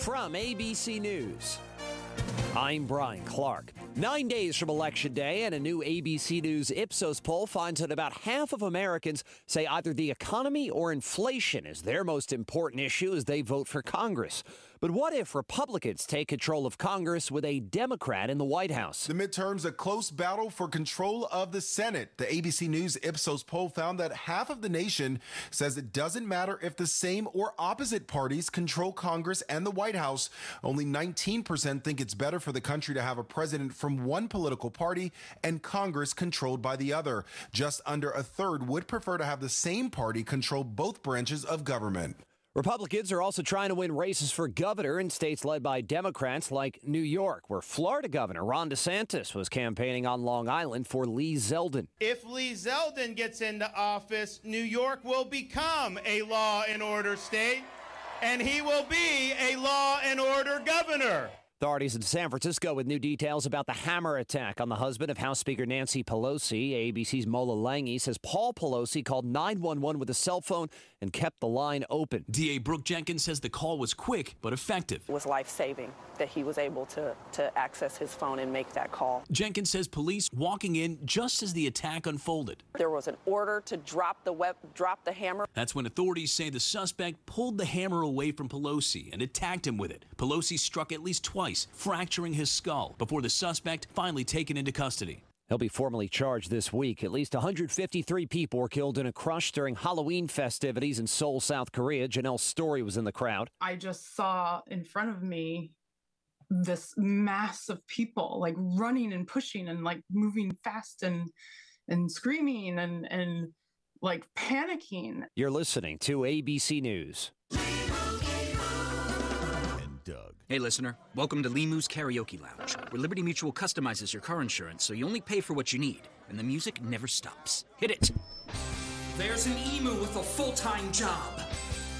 from ABC News. I'm Brian Clark. Nine days from Election Day, and a new ABC News Ipsos poll finds that about half of Americans say either the economy or inflation is their most important issue as they vote for Congress. But what if Republicans take control of Congress with a Democrat in the White House? The midterms, a close battle for control of the Senate. The ABC News Ipsos poll found that half of the nation says it doesn't matter if the same or opposite parties control Congress and the White House. Only 19% think it's better for the country to have a president from one political party and Congress controlled by the other. Just under a third would prefer to have the same party control both branches of government. Republicans are also trying to win races for governor in states led by Democrats like New York, where Florida Governor Ron DeSantis was campaigning on Long Island for Lee Zeldin. If Lee Zeldin gets into office, New York will become a law and order state, and he will be a law and order governor. Authorities in San Francisco with new details about the hammer attack on the husband of House Speaker Nancy Pelosi. ABC's Mola Lenghi says Paul Pelosi called 911 with a cell phone and kept the line open. DA Brooke Jenkins says the call was quick but effective. It was life saving that he was able to, to access his phone and make that call. Jenkins says police walking in just as the attack unfolded. There was an order to drop the web, drop the hammer. That's when authorities say the suspect pulled the hammer away from Pelosi and attacked him with it. Pelosi struck at least twice, fracturing his skull before the suspect finally taken into custody. He'll be formally charged this week. At least 153 people were killed in a crush during Halloween festivities in Seoul, South Korea. Janelle Story was in the crowd. I just saw in front of me this mass of people like running and pushing and like moving fast and and screaming and and like panicking. You're listening to ABC News. Doug. Hey, listener. Welcome to Limu's Karaoke Lounge, where Liberty Mutual customizes your car insurance so you only pay for what you need, and the music never stops. Hit it! There's an emu with a full time job.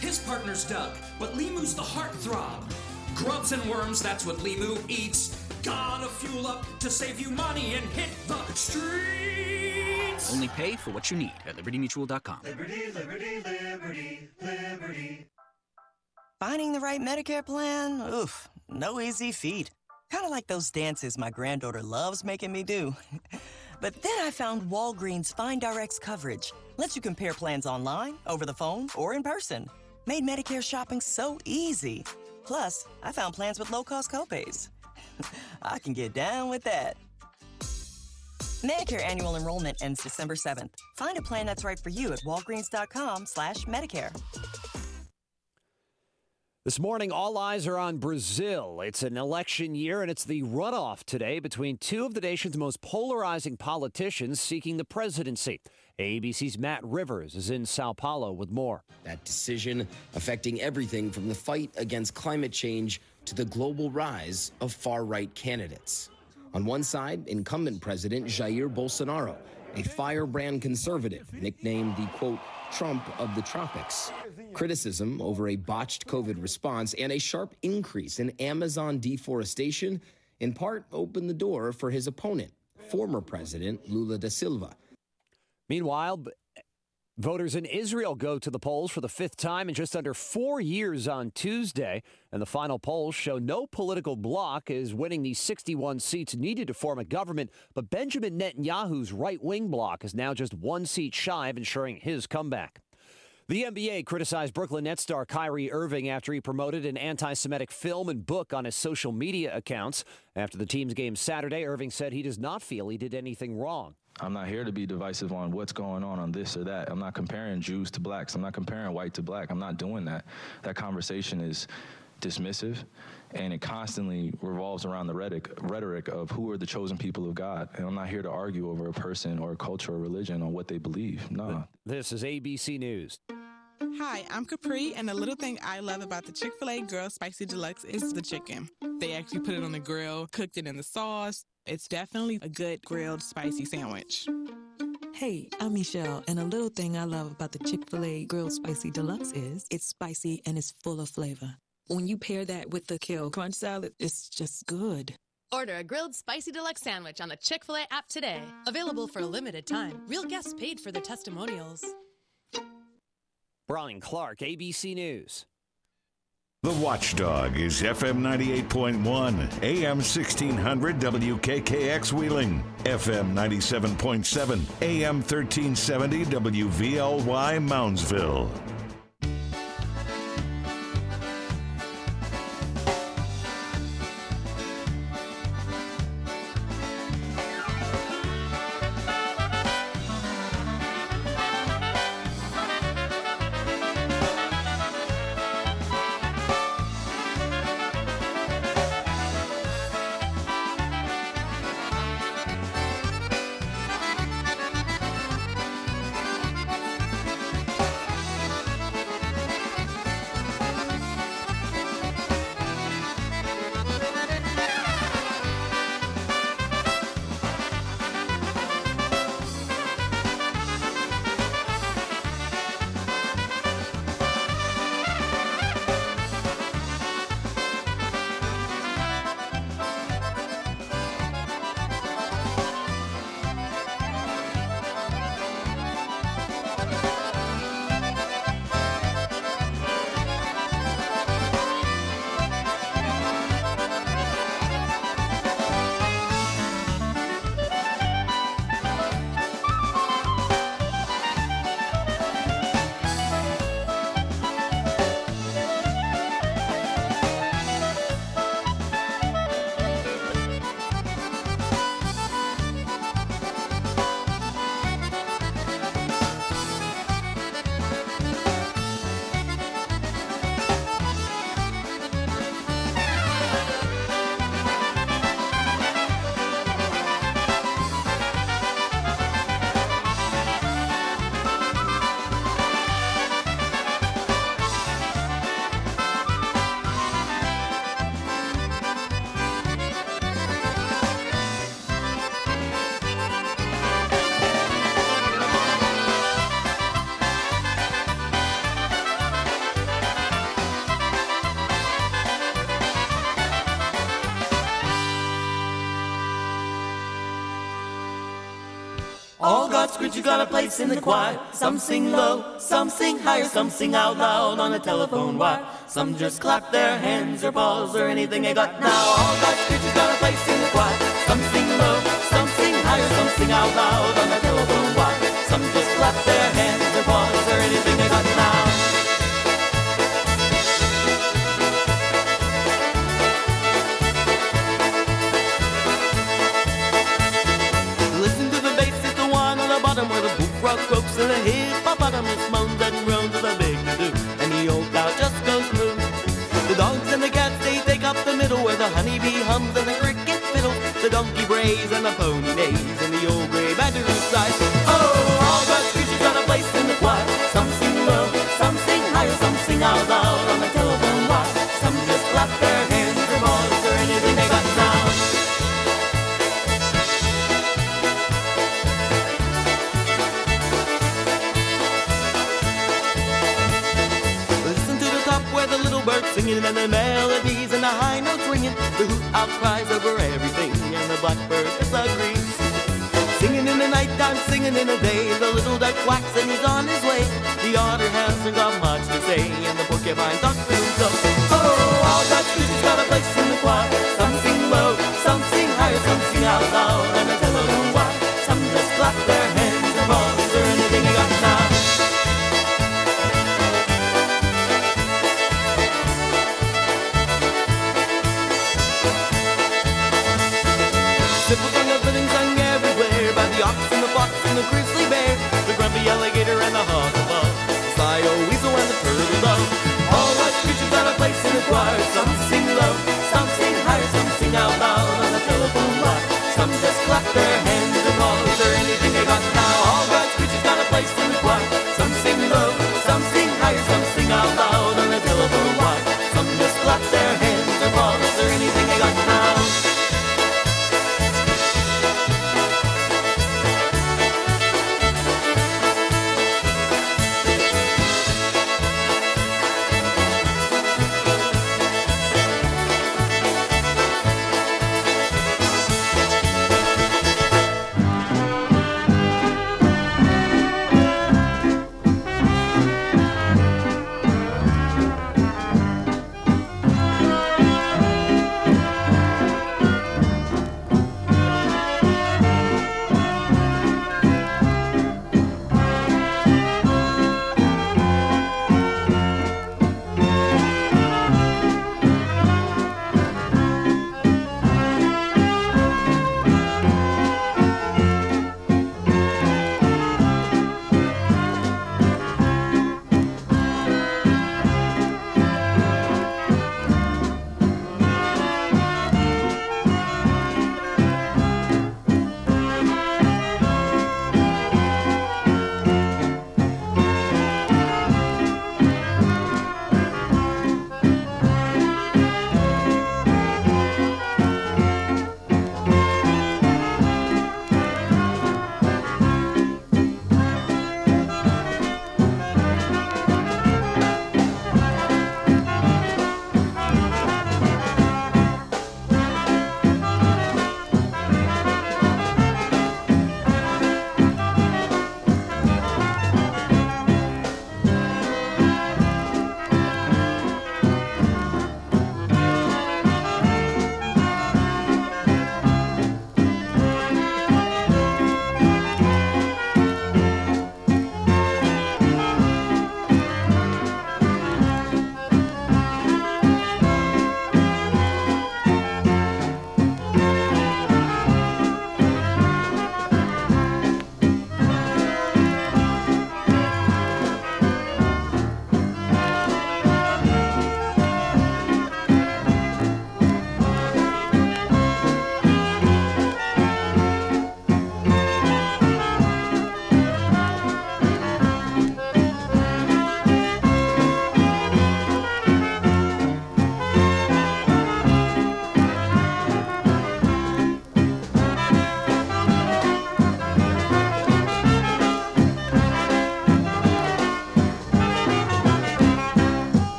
His partner's Doug, but Limu's the heartthrob. Grubs and worms, that's what Limu eats. Gotta fuel up to save you money and hit the streets. Only pay for what you need at libertymutual.com. Liberty, liberty, liberty, liberty. Finding the right Medicare plan? Oof, no easy feat. Kind of like those dances my granddaughter loves making me do. but then I found Walgreens Find RX coverage. Lets you compare plans online, over the phone, or in person. Made Medicare shopping so easy. Plus, I found plans with low cost copays. I can get down with that. Medicare annual enrollment ends December 7th. Find a plan that's right for you at walgreens.com slash Medicare. This morning, all eyes are on Brazil. It's an election year, and it's the runoff today between two of the nation's most polarizing politicians seeking the presidency. ABC's Matt Rivers is in Sao Paulo with more. That decision affecting everything from the fight against climate change to the global rise of far right candidates. On one side, incumbent President Jair Bolsonaro, a firebrand conservative, nicknamed the quote, Trump of the tropics. Criticism over a botched COVID response and a sharp increase in Amazon deforestation in part opened the door for his opponent, former President Lula da Silva. Meanwhile, Voters in Israel go to the polls for the fifth time in just under four years on Tuesday, and the final polls show no political bloc is winning the 61 seats needed to form a government. But Benjamin Netanyahu's right wing bloc is now just one seat shy of ensuring his comeback. The NBA criticized Brooklyn Nets star Kyrie Irving after he promoted an anti Semitic film and book on his social media accounts. After the team's game Saturday, Irving said he does not feel he did anything wrong. I'm not here to be divisive on what's going on on this or that. I'm not comparing Jews to blacks. I'm not comparing white to black. I'm not doing that. That conversation is dismissive and it constantly revolves around the rhetoric, rhetoric of who are the chosen people of God. And I'm not here to argue over a person or a culture or religion on what they believe. No. This is ABC News. Hi, I'm Capri, and the little thing I love about the Chick fil A Grilled Spicy Deluxe is the chicken. They actually put it on the grill, cooked it in the sauce. It's definitely a good grilled spicy sandwich. Hey, I'm Michelle, and a little thing I love about the Chick fil A Grilled Spicy Deluxe is it's spicy and it's full of flavor. When you pair that with the kale crunch salad, it's just good. Order a grilled spicy deluxe sandwich on the Chick fil A app today. Available for a limited time. Real guests paid for their testimonials. Brian Clark, ABC News. The Watchdog is FM 98.1, AM 1600 WKKX Wheeling, FM 97.7, AM 1370 WVLY Moundsville. Creatures got a place in the choir. Some sing low, some sing higher, some sing out loud on a telephone wire. Some just clap their hands or paws or anything they got now. All God's creatures got a place in the choir. Some sing low, some sing higher, some sing out loud on a telephone wire. Some just clap their the the honeybee hums and the cricket fiddles, the donkey brays and the pony neighs, and the old gray badger sighs. Oh, all God's creatures got a place in the choir. Some sing low, some sing higher, some sing out loud on the telephone wire. Some just clap their hands or paws or anything they got now. Listen to the top where the little birds singing and the melodies and the high notes. The hoot outcries over everything and the blackbird disagrees. Singing in the nighttime, singing in the day. The little duck quacks and he's on his way. The otter hasn't got much to say and the porcupine talks to himself. Oh, all creatures got a place in the choir.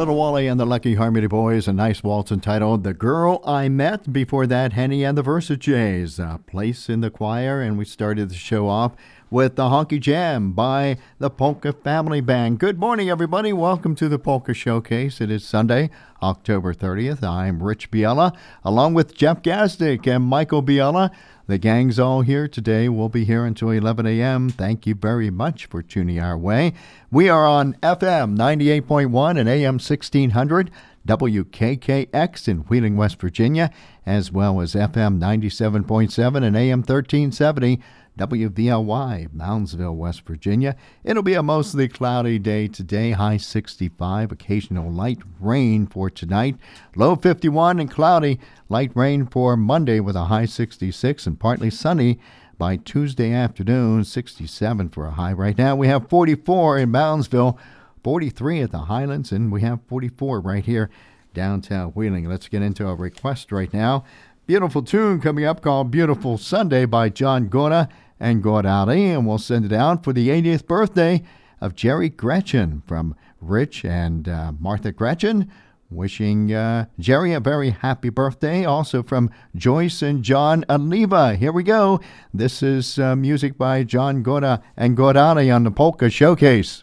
Little Wally and the Lucky Harmony Boys, a nice waltz entitled The Girl I Met. Before that, Henny and the Versajays, a place in the choir. And we started the show off with the Honky Jam by the Polka Family Band. Good morning, everybody. Welcome to the Polka Showcase. It is Sunday, October 30th. I'm Rich Biella, along with Jeff Gazdick and Michael Biella. The gang's all here today. We'll be here until 11 a.m. Thank you very much for tuning our way. We are on FM 98.1 and AM 1600, WKKX in Wheeling, West Virginia, as well as FM 97.7 and AM 1370. WVLY, Moundsville, West Virginia. It'll be a mostly cloudy day today, high 65, occasional light rain for tonight, low 51 and cloudy, light rain for Monday with a high 66 and partly sunny by Tuesday afternoon, 67 for a high. Right now we have 44 in Moundsville, 43 at the Highlands, and we have 44 right here downtown Wheeling. Let's get into a request right now. Beautiful tune coming up called Beautiful Sunday by John Gora and Gorale, and we'll send it out for the 80th birthday of Jerry Gretchen from Rich and uh, Martha Gretchen. Wishing uh, Jerry a very happy birthday. Also from Joyce and John Oliva. Here we go. This is uh, music by John Gora and Gorale on the Polka Showcase.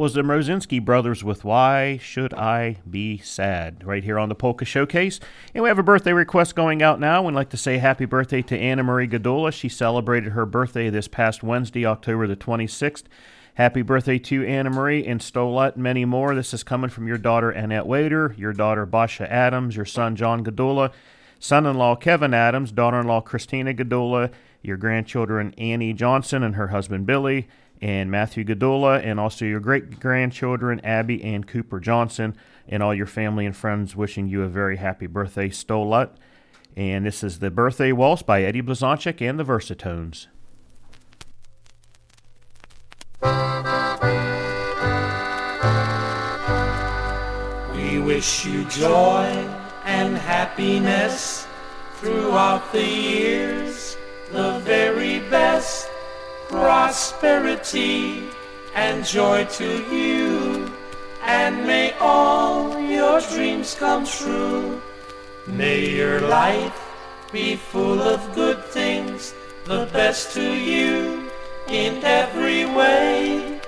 Was the Mrozinski brothers with Why Should I Be Sad? right here on the Polka Showcase. And we have a birthday request going out now. We'd like to say happy birthday to Anna Marie Gadola. She celebrated her birthday this past Wednesday, October the 26th. Happy birthday to Anna Marie and Stolat many more. This is coming from your daughter Annette Wader, your daughter Basha Adams, your son John Gadola, son in law Kevin Adams, daughter in law Christina Gadola, your grandchildren Annie Johnson and her husband Billy, and Matthew Gadola, and also your great grandchildren Abby and Cooper Johnson, and all your family and friends wishing you a very happy birthday, Stolut. And this is the birthday waltz by Eddie Blazonczyk and the Versatones. We wish you joy and happiness throughout the years, the very best prosperity and joy to you, and may all your dreams come true. May your life be full of good things, the best to you in every way.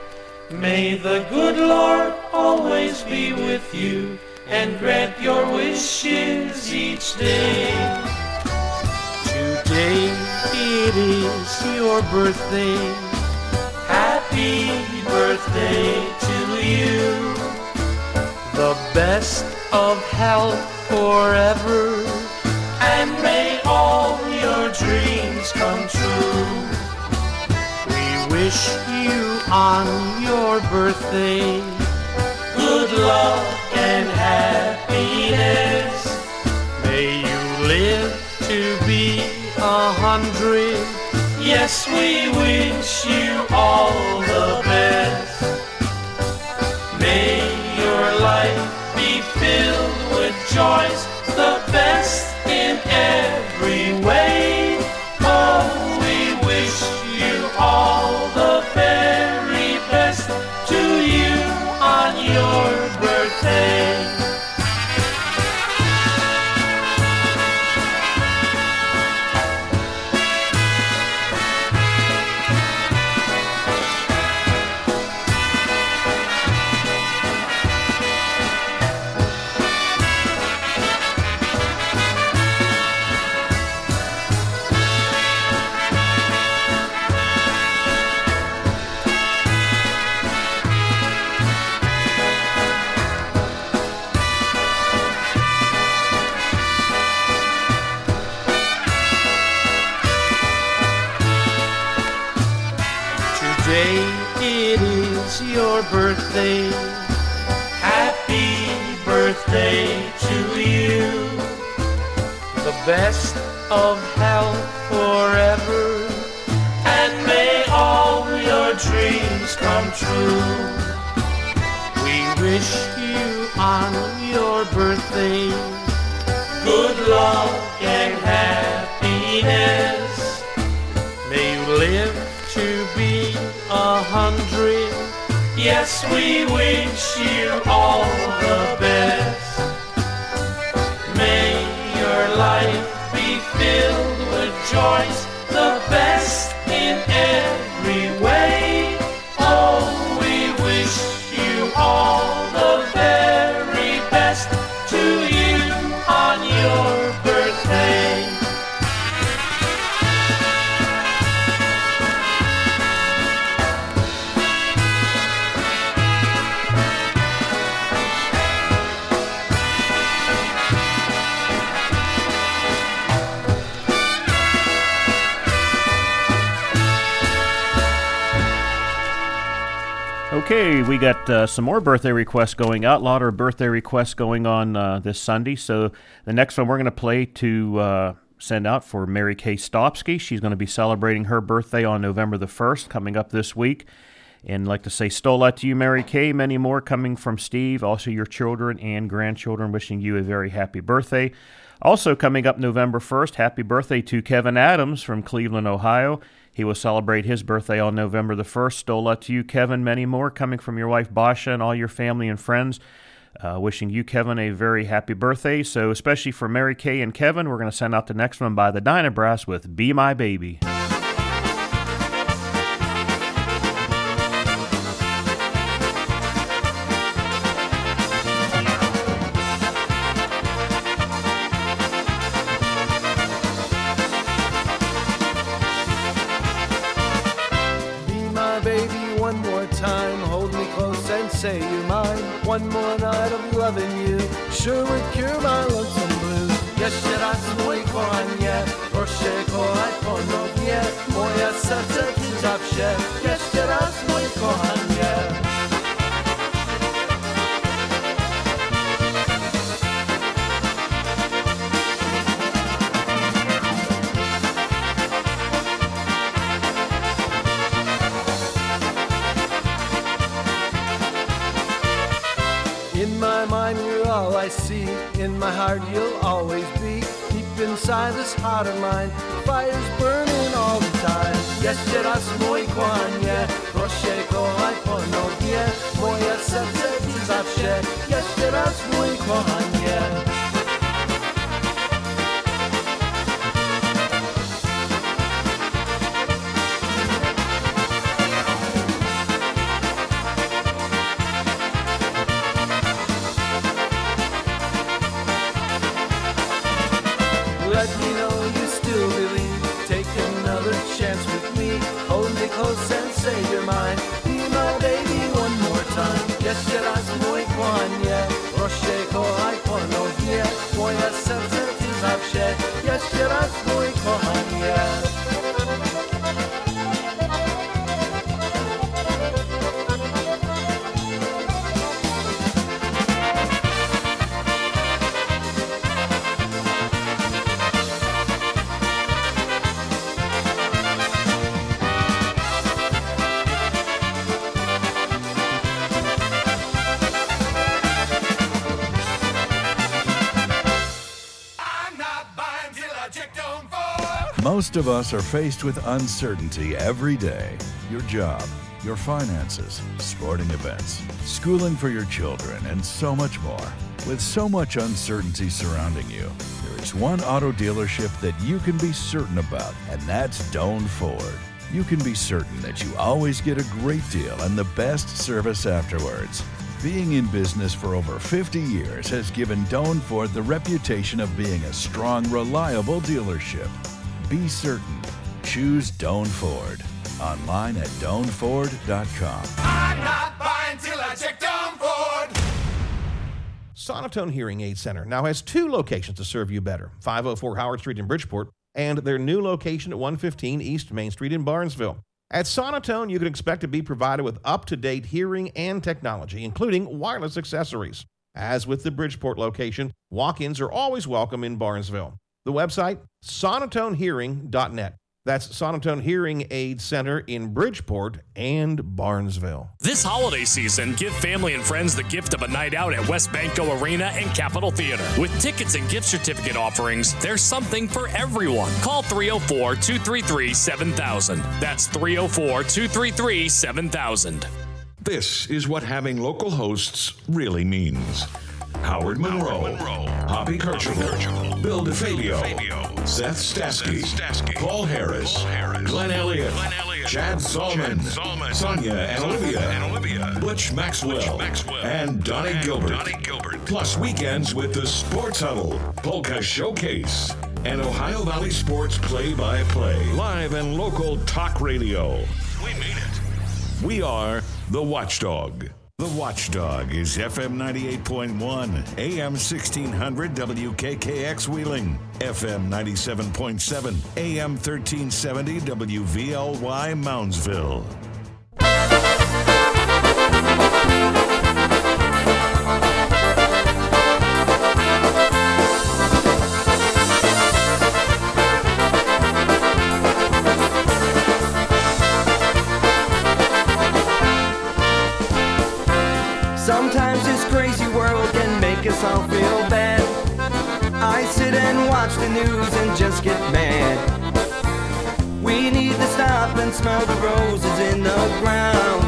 May the good Lord always be with you and grant your wishes each day. Today it is your birthday. Happy birthday to you. The best of health forever. And may all your dreams come true. We wish you on your birthday Good luck and happiness. May you live to be a hundred. Yes, we wish you all the best. May your life be filled with joys, the best in every way. Today it is your birthday. Happy birthday to you. The best of health forever. And may all your dreams come true. We wish you on your birthday good luck and happiness. Yes, we wish you all the best. May your life be filled with joys, Okay, we got uh, some more birthday requests going out. A lot of birthday requests going on uh, this Sunday. So the next one we're going to play to uh, send out for Mary Kay Stopsky. She's going to be celebrating her birthday on November the 1st, coming up this week. And I'd like to say Stola to you, Mary Kay. Many more coming from Steve, also your children and grandchildren, wishing you a very happy birthday. Also coming up November 1st, happy birthday to Kevin Adams from Cleveland, Ohio. He will celebrate his birthday on November the 1st. Stola to you, Kevin. Many more coming from your wife, Basha, and all your family and friends. Uh, wishing you, Kevin, a very happy birthday. So, especially for Mary Kay and Kevin, we're going to send out the next one by the Dynabrass with Be My Baby. Zawsze. Jeszcze raz mój kochanie. In my mind, you're all I see. In my heart, you'll always be. Deep inside this heart of mine, fire's burning all the time. Jeszcze raz mój mój kochanie. Most of us are faced with uncertainty every day. Your job, your finances, sporting events, schooling for your children, and so much more. With so much uncertainty surrounding you, there is one auto dealership that you can be certain about, and that's Doan Ford. You can be certain that you always get a great deal and the best service afterwards. Being in business for over 50 years has given Doan Ford the reputation of being a strong, reliable dealership. Be certain. Choose Doan Ford. Online at doanford.com. I'm not buying till I check Doan Ford. Sonotone Hearing Aid Center now has two locations to serve you better 504 Howard Street in Bridgeport and their new location at 115 East Main Street in Barnesville. At Sonotone, you can expect to be provided with up to date hearing and technology, including wireless accessories. As with the Bridgeport location, walk ins are always welcome in Barnesville. The website, sonotonehearing.net. That's Sonotone Hearing Aid Center in Bridgeport and Barnesville. This holiday season, give family and friends the gift of a night out at WesBanco Arena and Capitol Theater. With tickets and gift certificate offerings, there's something for everyone. Call 304 233 7000. That's 304 233 7000. This is what having local hosts really means. Howard Monroe, Hoppy Kercheval, Bill DeFabio, Seth Stasky, Paul Harris, Glenn Elliott, Glenn Elliott Chad Solomon, Sonia and Olivia, Butch Maxwell, maxwell and Donnie Gilbert. Plus weekends with the Sports Huddle, Polka Showcase, and Ohio Valley Sports Play-by-Play. Live and local talk radio. We mean it. We are the Watchdog. The Watchdog is FM 98.1, AM 1600 WKKX Wheeling, FM 97.7, AM 1370 WVLY Moundsville. The news and just get mad. We need to stop and smell the roses in the ground.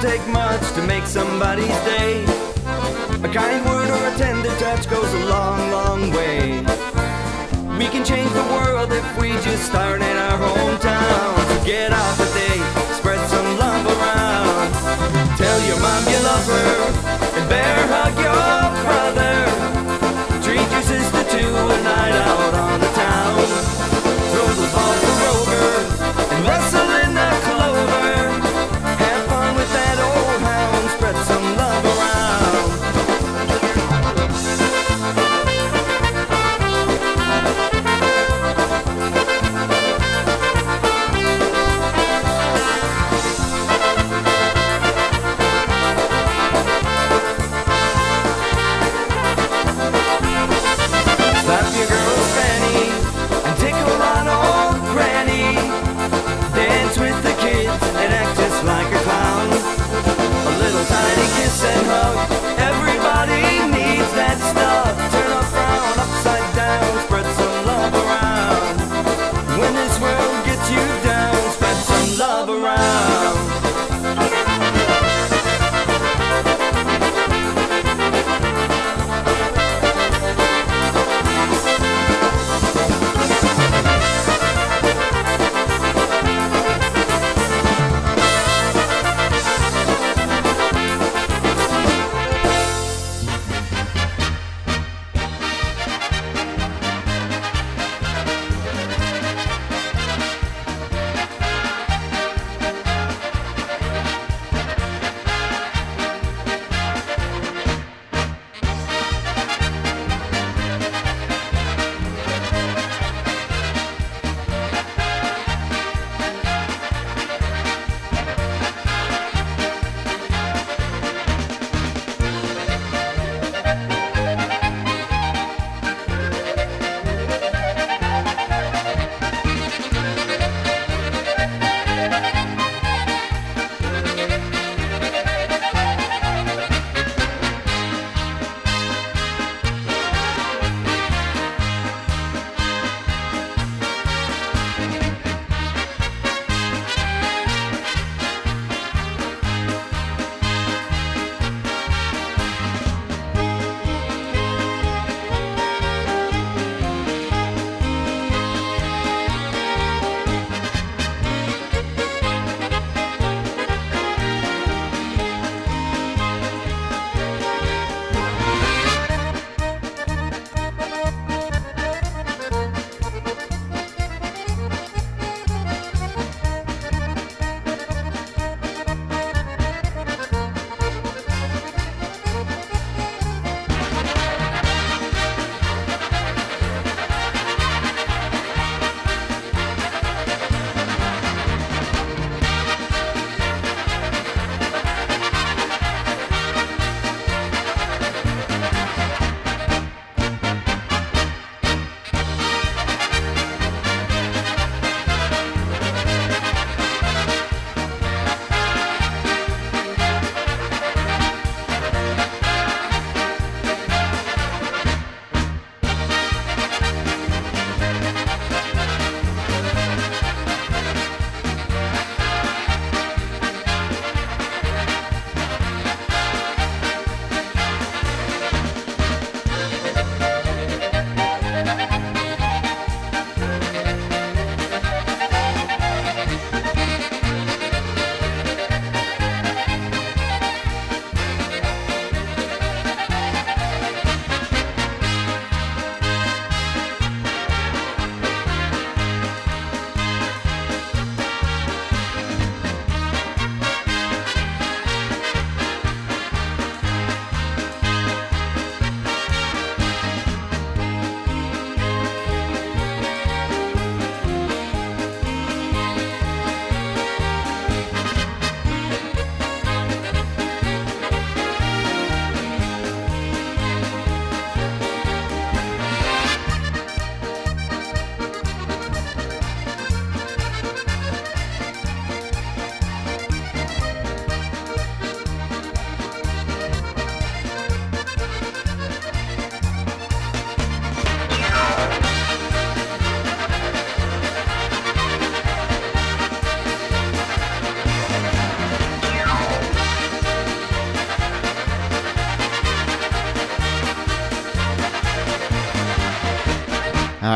Take much to make somebody's day. A kind word or a tender touch goes a long, long way. We can change the world if we just start in our hometown. So get out today, spread some love around. Tell your mom you love her, and bear hug your brother.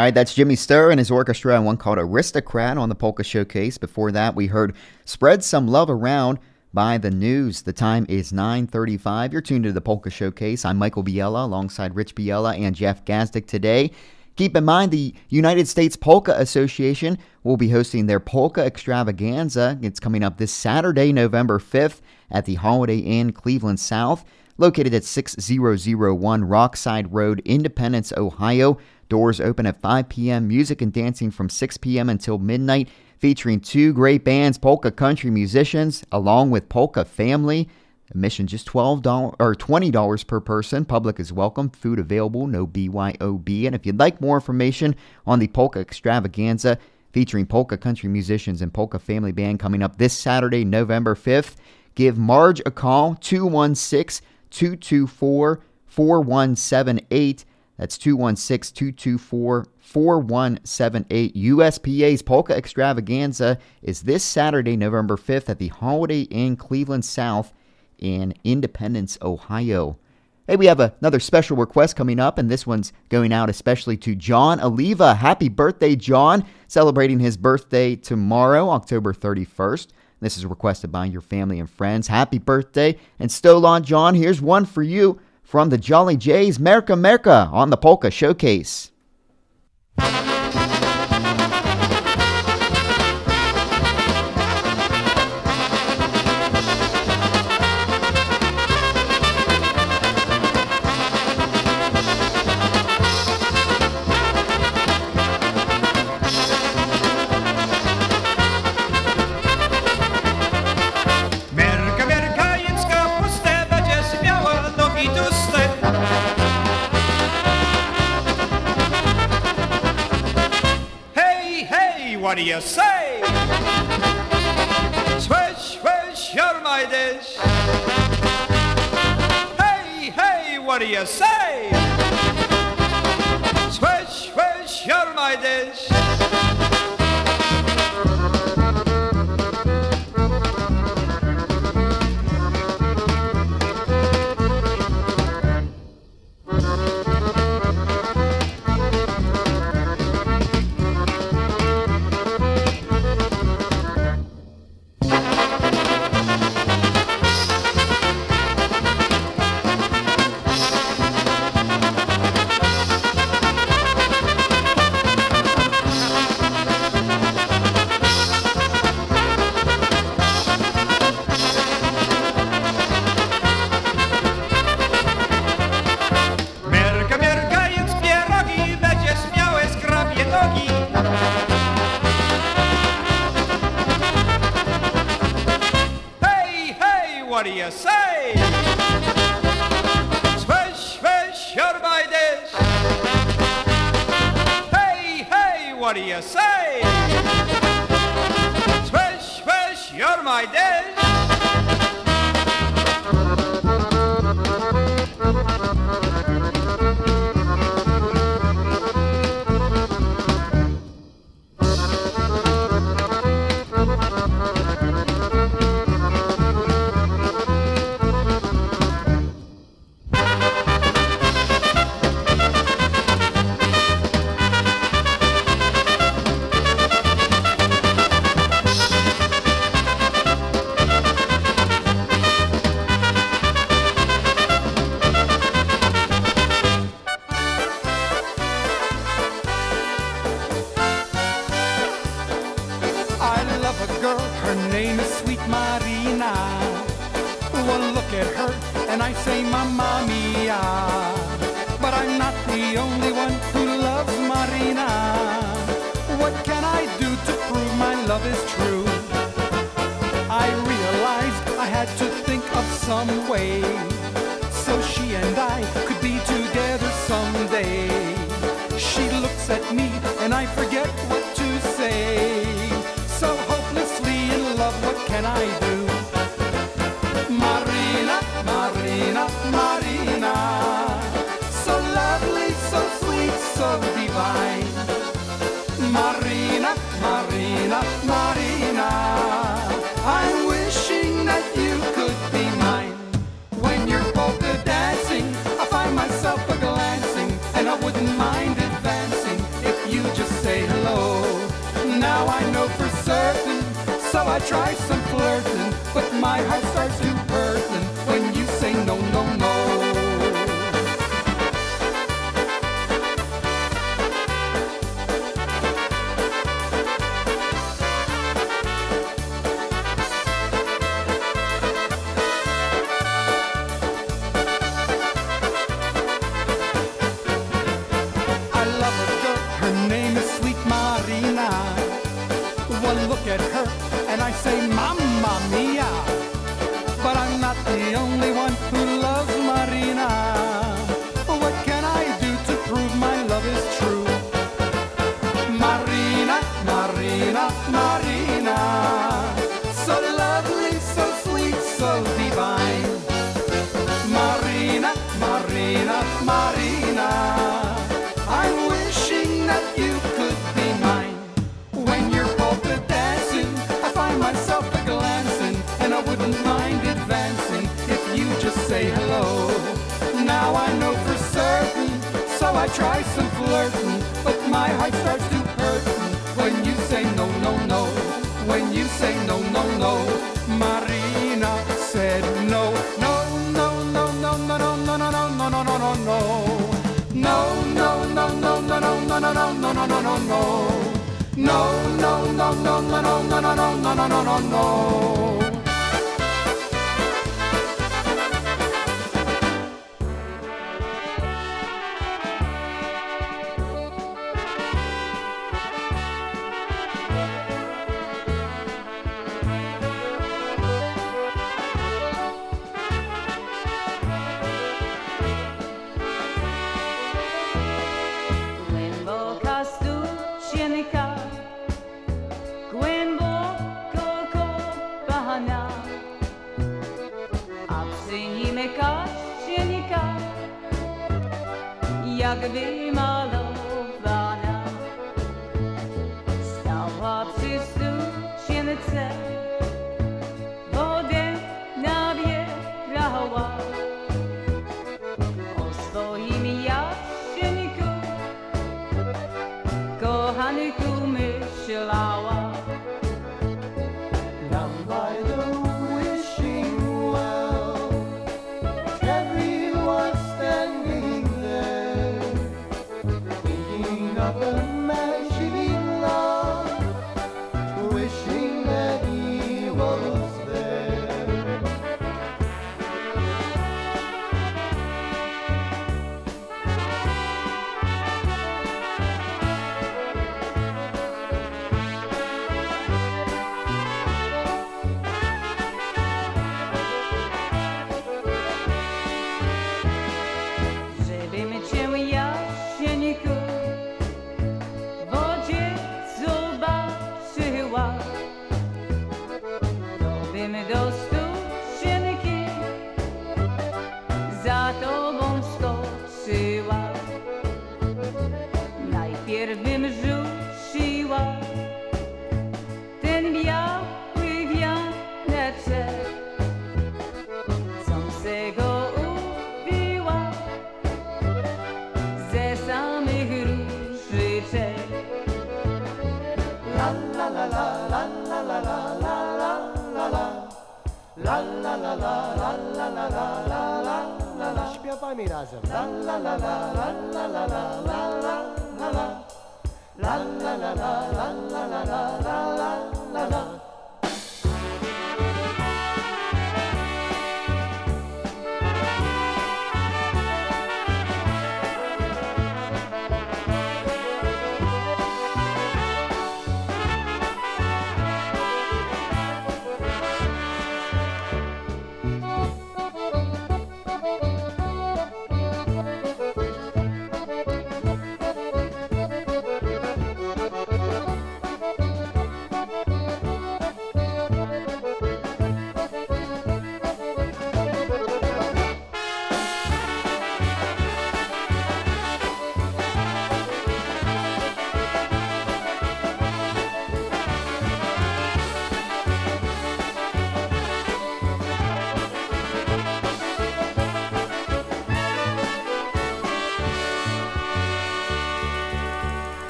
Right, that's Jimmy Sturr and his orchestra and one called Aristocrat on the Polka Showcase. Before that, we heard Spread Some Love Around by the News. The time is 9.35. You're tuned to the Polka Showcase. I'm Michael Biella alongside Rich Biella and Jeff Gazdick today. Keep in mind the United States Polka Association will be hosting their Polka Extravaganza. It's coming up this Saturday, November 5th at the Holiday Inn, Cleveland South, located at 6001 Rockside Road, Independence, Ohio. Doors open at 5 p.m. Music and dancing from 6 p.m. until midnight, featuring two great bands, polka country musicians, along with Polka Family. Admission just $12 or $20 per person. Public is welcome. Food available, no BYOB. And if you'd like more information on the Polka Extravaganza featuring polka country musicians and polka family band coming up this Saturday, November 5th, give Marge a call 216 224 4178. That's 216 224 4178. USPA's Polka Extravaganza is this Saturday, November 5th at the Holiday Inn Cleveland South in Independence, Ohio. Hey, we have another special request coming up, and this one's going out especially to John Oliva. Happy birthday, John! Celebrating his birthday tomorrow, October 31st. This is requested by your family and friends. Happy birthday! And Stolon John, here's one for you from the Jolly Jays, Merka Merka on the Polka Showcase. You say? Swish, swish, you're my dish. Hey, hey, what do you say? try some flirting, but my heart starts to hurt when you say no, no, no. When you say no, no, no. Marina said no, no, no, no, no, no, no, no, no, no, no, no, no, no, no. No, no, no, no, no, no, no, no, no, no, no, no, no, no. No, no, no, no, no, no, no, no, no, no, no, no, no.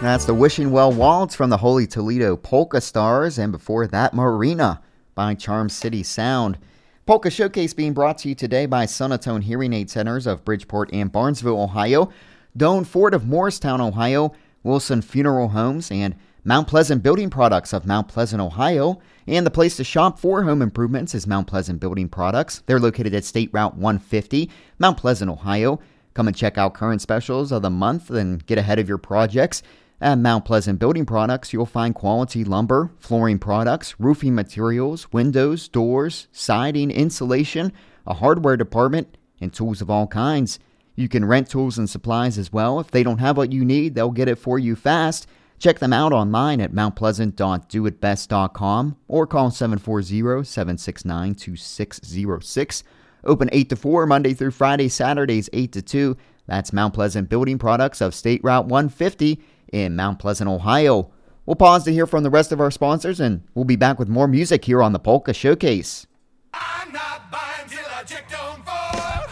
That's the Wishing Well Waltz from the Holy Toledo Polka Stars, and before that, Marina by Charm City Sound. Polka Showcase being brought to you today by Sonotone Hearing Aid Centers of Bridgeport and Barnesville, Ohio, Doan Ford of Morristown, Ohio, Wilson Funeral Homes, and Mount Pleasant Building Products of Mount Pleasant, Ohio. And the place to shop for home improvements is Mount Pleasant Building Products. They're located at State Route 150, Mount Pleasant, Ohio. Come and check out current specials of the month and get ahead of your projects. At Mount Pleasant Building Products, you'll find quality lumber, flooring products, roofing materials, windows, doors, siding, insulation, a hardware department, and tools of all kinds. You can rent tools and supplies as well. If they don't have what you need, they'll get it for you fast. Check them out online at mountpleasant.doitbest.com or call 740-769-2606. Open 8 to 4 Monday through Friday, Saturdays 8 to 2. That's Mount Pleasant Building Products of State Route 150 in Mount Pleasant, Ohio. We'll pause to hear from the rest of our sponsors and we'll be back with more music here on the Polka Showcase.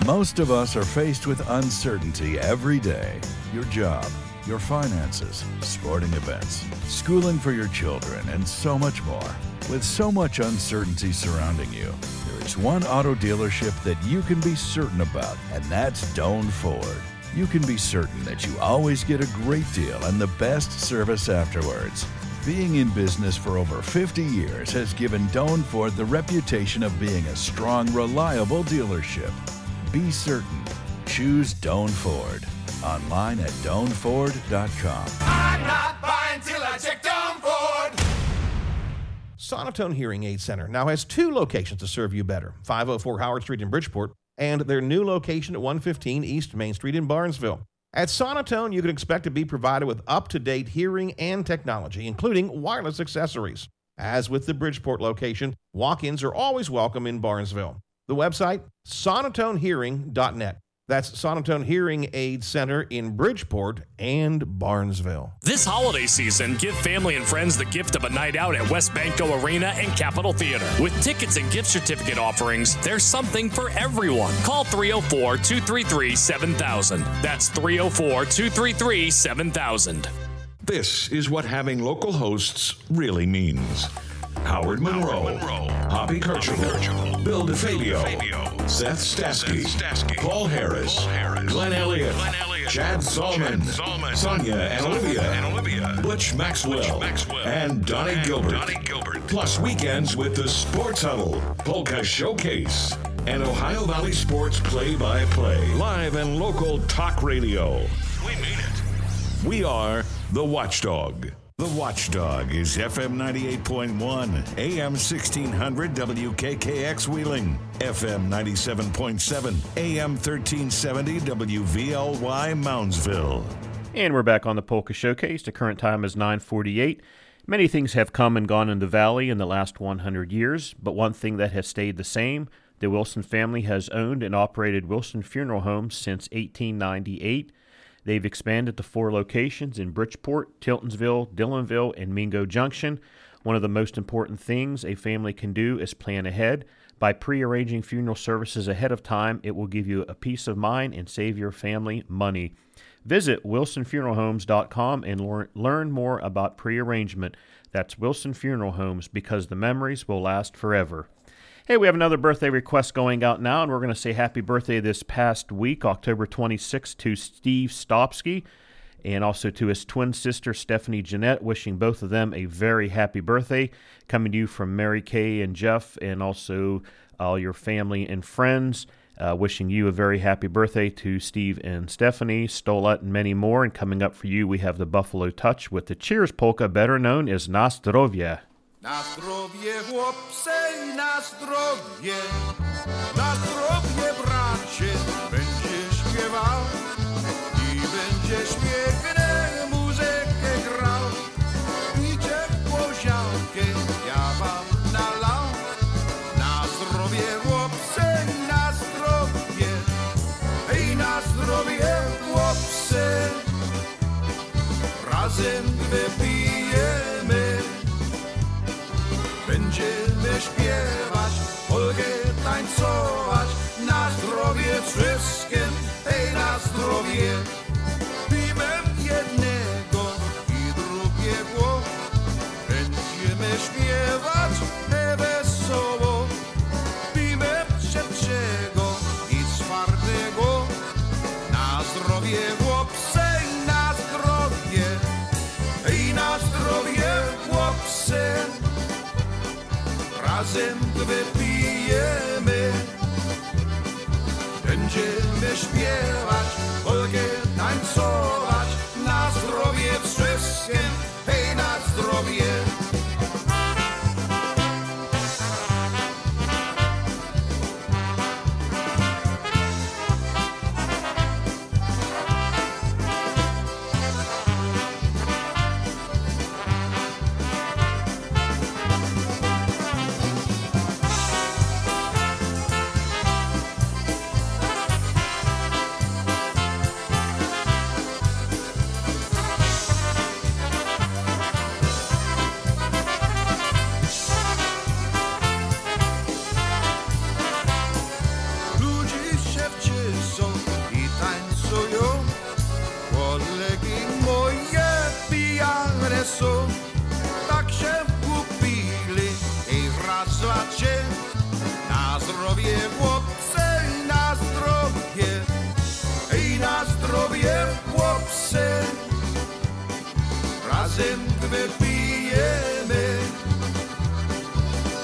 Most of us are faced with uncertainty every day. Your job, your finances, sporting events, schooling for your children, and so much more. With so much uncertainty surrounding you, there is one auto dealership that you can be certain about, and that's Doan Ford. You can be certain that you always get a great deal and the best service afterwards. Being in business for over 50 years has given Doan Ford the reputation of being a strong, reliable dealership. Be certain. Choose Doan Ford. Online at doanford.com. I'm not buying till I check Doan Ford. Sonotone Hearing Aid Center now has two locations to serve you better 504 Howard Street in Bridgeport and their new location at 115 East Main Street in Barnesville. At Sonotone, you can expect to be provided with up to date hearing and technology, including wireless accessories. As with the Bridgeport location, walk ins are always welcome in Barnesville. The website, sonotonehearing.net. That's Sonotone Hearing Aid Center in Bridgeport and Barnesville. This holiday season, give family and friends the gift of a night out at WesBanco Arena and Capitol Theater. With tickets and gift certificate offerings, there's something for everyone. Call 304 233 7000. That's 304 233 7000. This is what having local hosts really means. Howard Monroe, Hoppy Kercheval, Bill DeFabio, Seth Stasky, Paul Harris, Glenn Elliott, Chad Solomon, Sonia and Olivia, and Olivia Butch Maxwell, maxwell, and Donnie Gilbert. Plus weekends with the Sports Huddle, Polka Showcase, and Ohio Valley Sports Play-by-Play. Live and local talk radio. We mean it. We are the Watchdog. The Watchdog is FM 98.1, AM 1600 WKKX Wheeling, FM 97.7, AM 1370 WVLY Moundsville. And we're back on the Polka Showcase. The current time is 948. Many things have come and gone in the valley in the last 100 years, but one thing that has stayed the same the Wilson family has owned and operated Wilson Funeral Homes since 1898. They've expanded to four locations in Bridgeport, Tiltonsville, Dillonvale, and Mingo Junction. One of the most important things a family can do is plan ahead. By prearranging funeral services ahead of time, it will give you a peace of mind and save your family money. Visit wilsonfuneralhomes.com and lear- learn more about prearrangement. That's Wilson Funeral Homes because the memories will last forever. Hey, we have another birthday request going out now, and we're going to say happy birthday this past week, October 26th, to Steve Stopsky and also to his twin sister, Stephanie Jeanette, wishing both of them a very happy birthday. Coming to you from Mary Kay and Jeff, and also all your family and friends. Uh, wishing you a very happy birthday to Steve and Stephanie, Stolat, and many more. And coming up for you, we have the Buffalo Touch with the Cheers polka, better known as Nastrovia. Na zdrowie chłopcze, na zdrowie, na zdrowie bracie, razem wypijemy. Będziemy śpiewać, polkę tańcować, na zdrowie wszystkim, Razem wypijemy,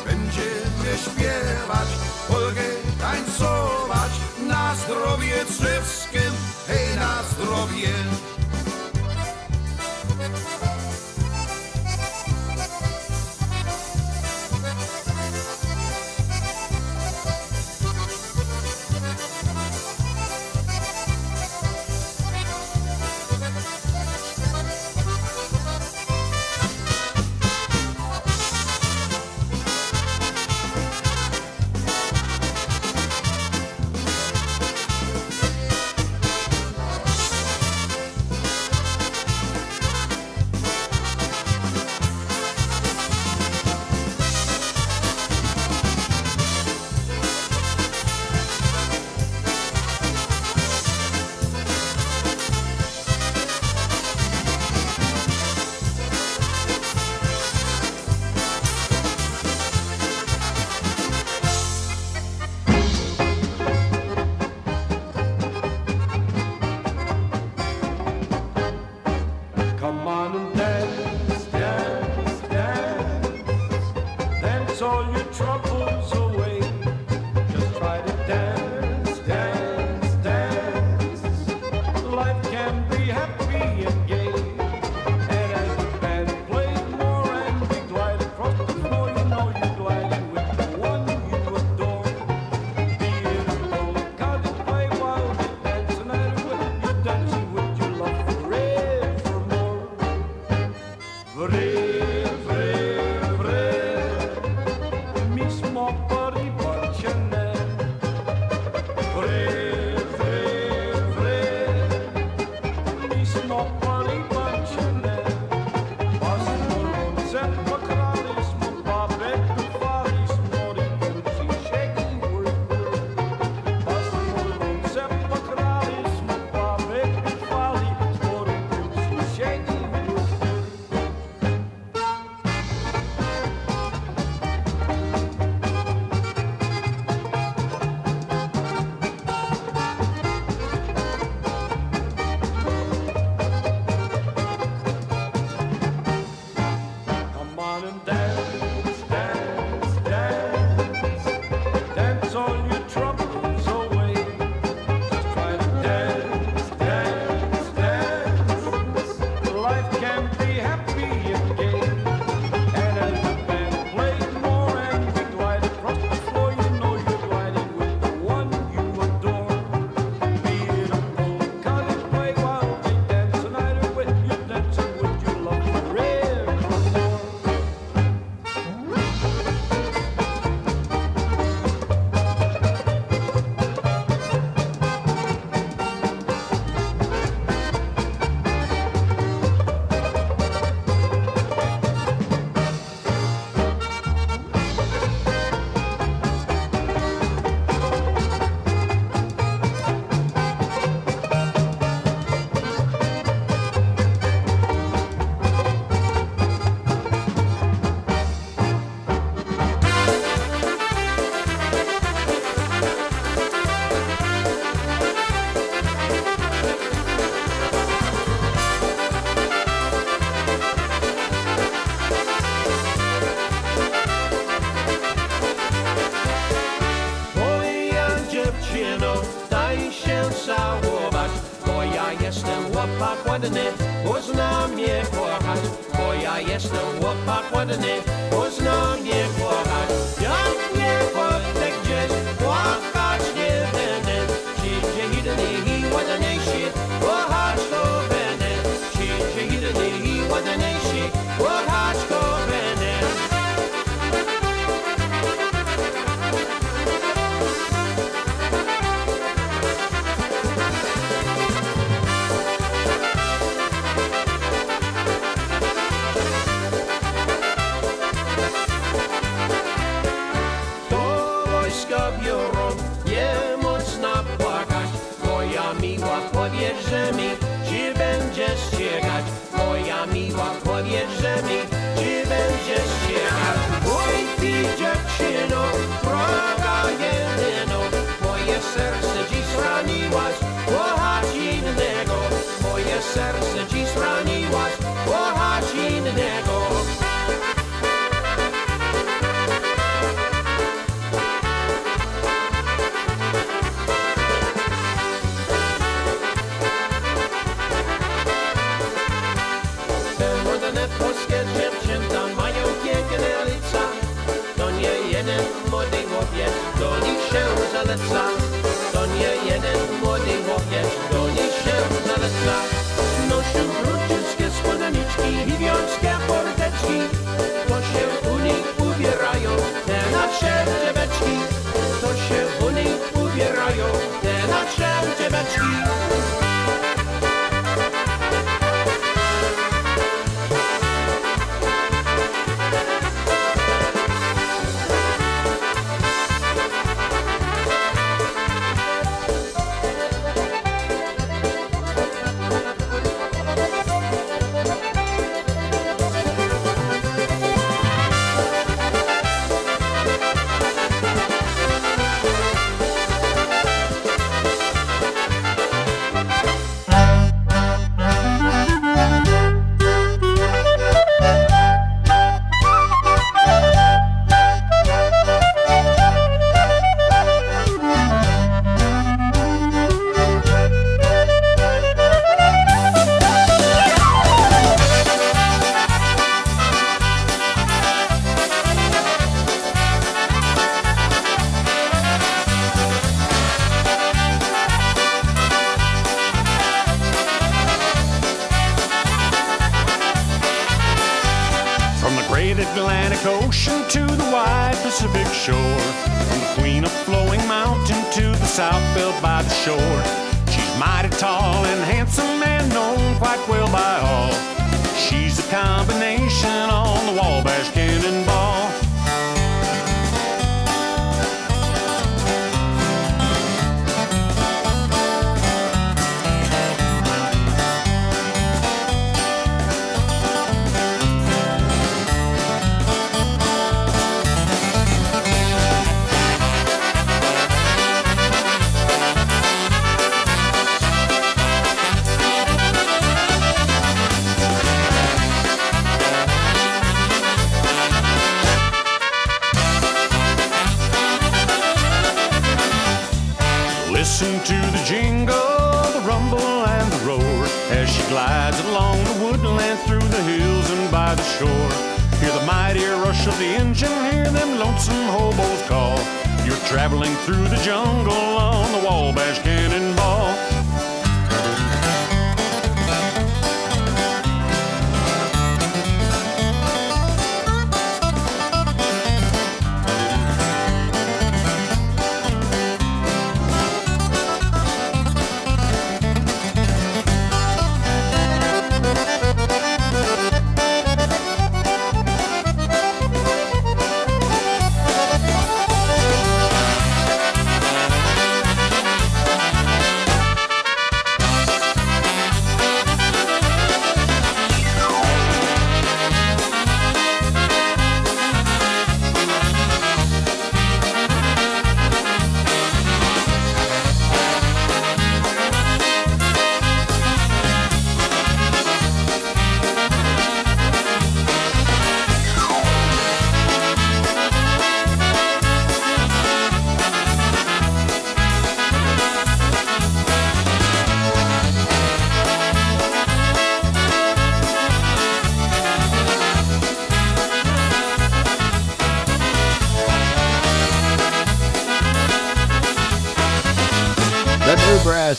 będziemy śpiewać, polkę tańcować, na zdrowie wszystkim, hej na zdrowie. nie można płakać, moja miła, powiesz, że mi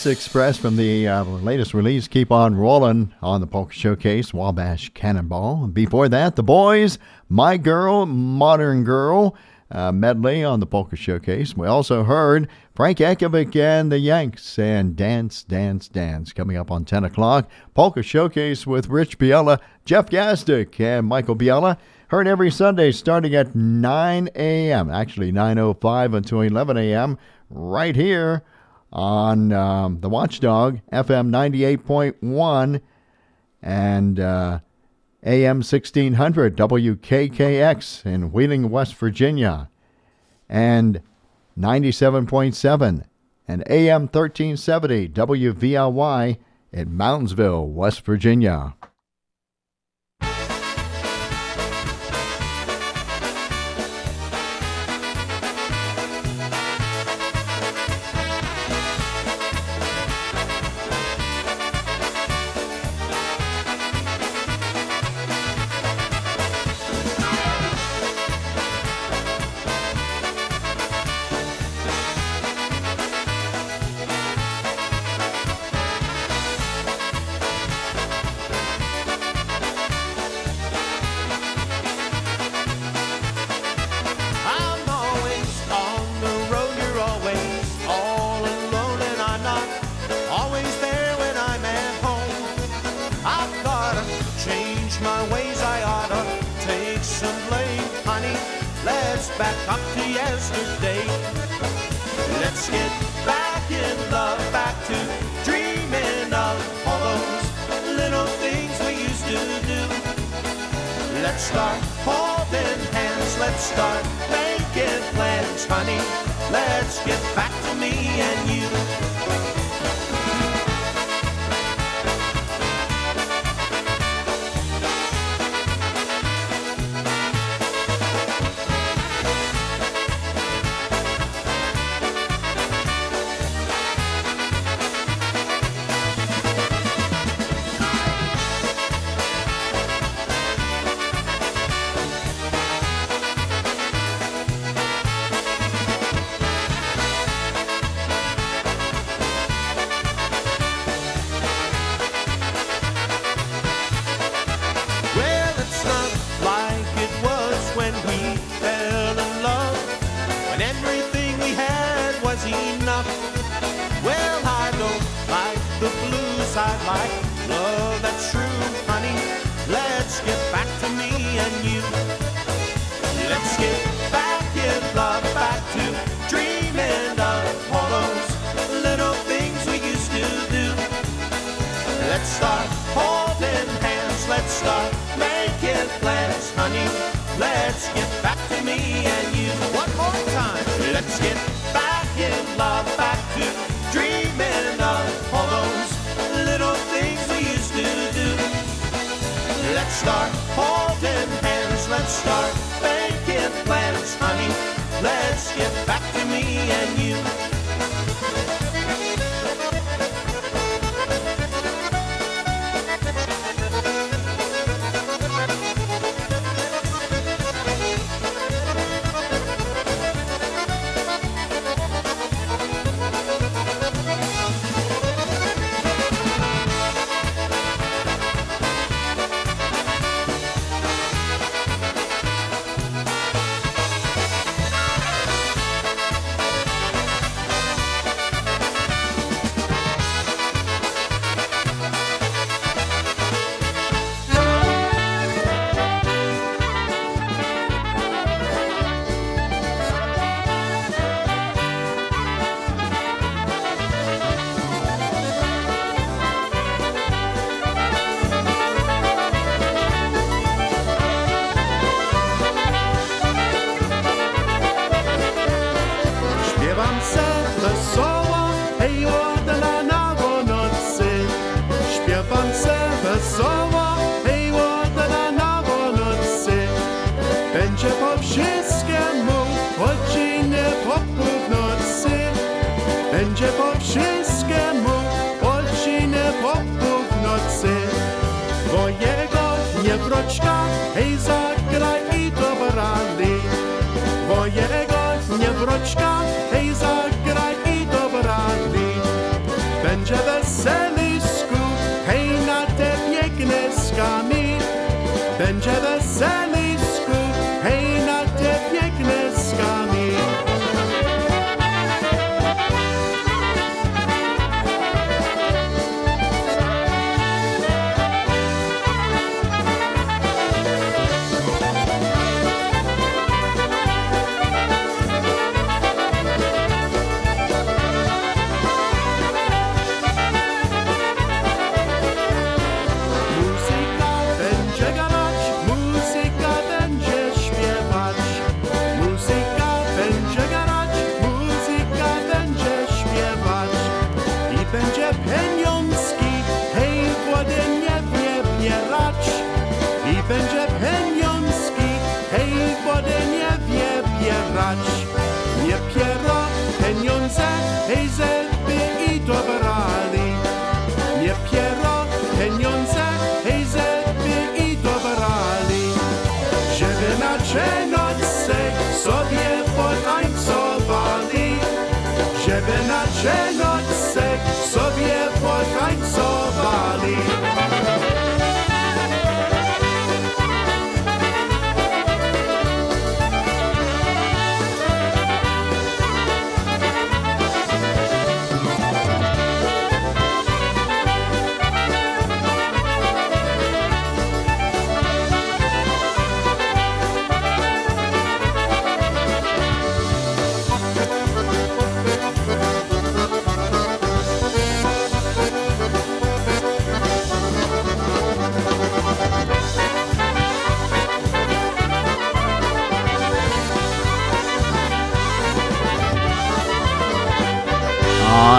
Express from the uh, latest release, Keep On Rolling on the Polka Showcase, Wabash Cannonball. Before that, The Boys, My Girl, Modern Girl uh, medley on the Polka Showcase. We also heard Frank Ekovic and the Yanks and Dance, Dance, Dance coming up on 10 o'clock. Polka Showcase with Rich Biella, Jeff Gastic, and Michael Biella. Heard every Sunday starting at 9 a.m., actually 9.05 until 11 a.m., right here on um, the Watchdog, FM 98.1 and uh, AM 1600 WKKX in Wheeling, West Virginia, and 97.7 and AM 1370 WVLY in Moundsville, West Virginia. Let's get back in love, back to dreaming of all those little things we used to do. Let's start holding hands. Let's start making plans, honey. Let's get back to me and you.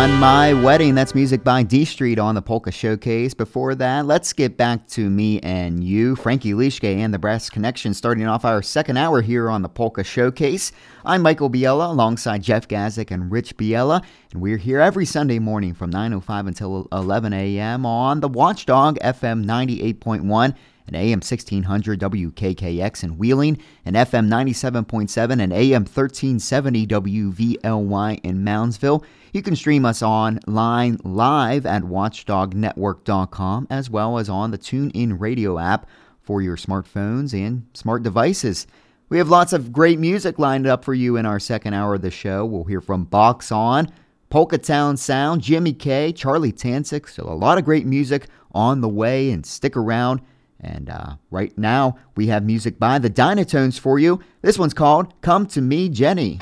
On My Wedding, that's music by D Street on the Polka Showcase. Before that, let's get back to me and you, Frankie Leishke and the Brass Connection, starting off our second hour here on the Polka Showcase. I'm Michael Biella alongside Jeff Gazik and Rich Biella, and we're here every Sunday morning from 9.05 until 11 a.m. on the Watchdog FM 98.1 and AM 1600 WKKX in Wheeling, and FM 97.7 and AM 1370 WVLY in Moundsville. You can stream us online live at watchdognetwork.com as well as on the TuneIn Radio app for your smartphones and smart devices. We have lots of great music lined up for you in our second hour of the show. We'll hear from Box On, Polka Town Sound, Jimmy K, Charlie Tansik. So a lot of great music on the way, and stick around. And uh, right now, we have music by the Dynatones for you. This one's called Come to Me, Jenny.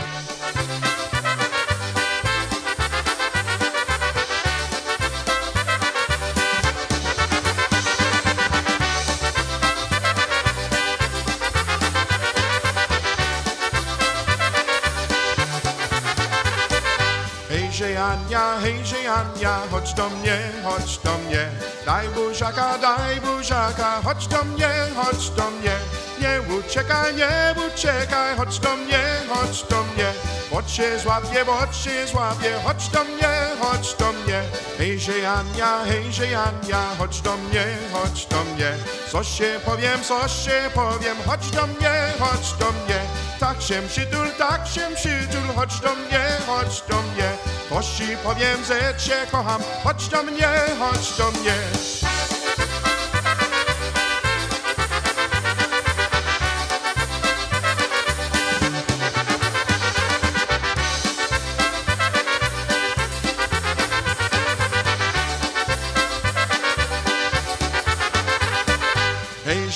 Hejże Ania, chodź do mnie, chodź do mnie. Daj buziaka, daj buziaka, chodź do mnie, chodź do mnie. Nie uciekaj, nie uciekaj, chodź do mnie, chodź do mnie. Bo cię złapię, bo cię złapię, chodź do mnie, chodź do mnie. Hejże Ania, hejże Ania, chodź do mnie, chodź do mnie. Co się powiem, co się powiem, chodź do mnie, chodź do mnie. Tak się przytul, tak się przytul, chodź do mnie, chodź do mnie. To ci powiem, że cię kocham, chodź do mnie, chodź do mnie.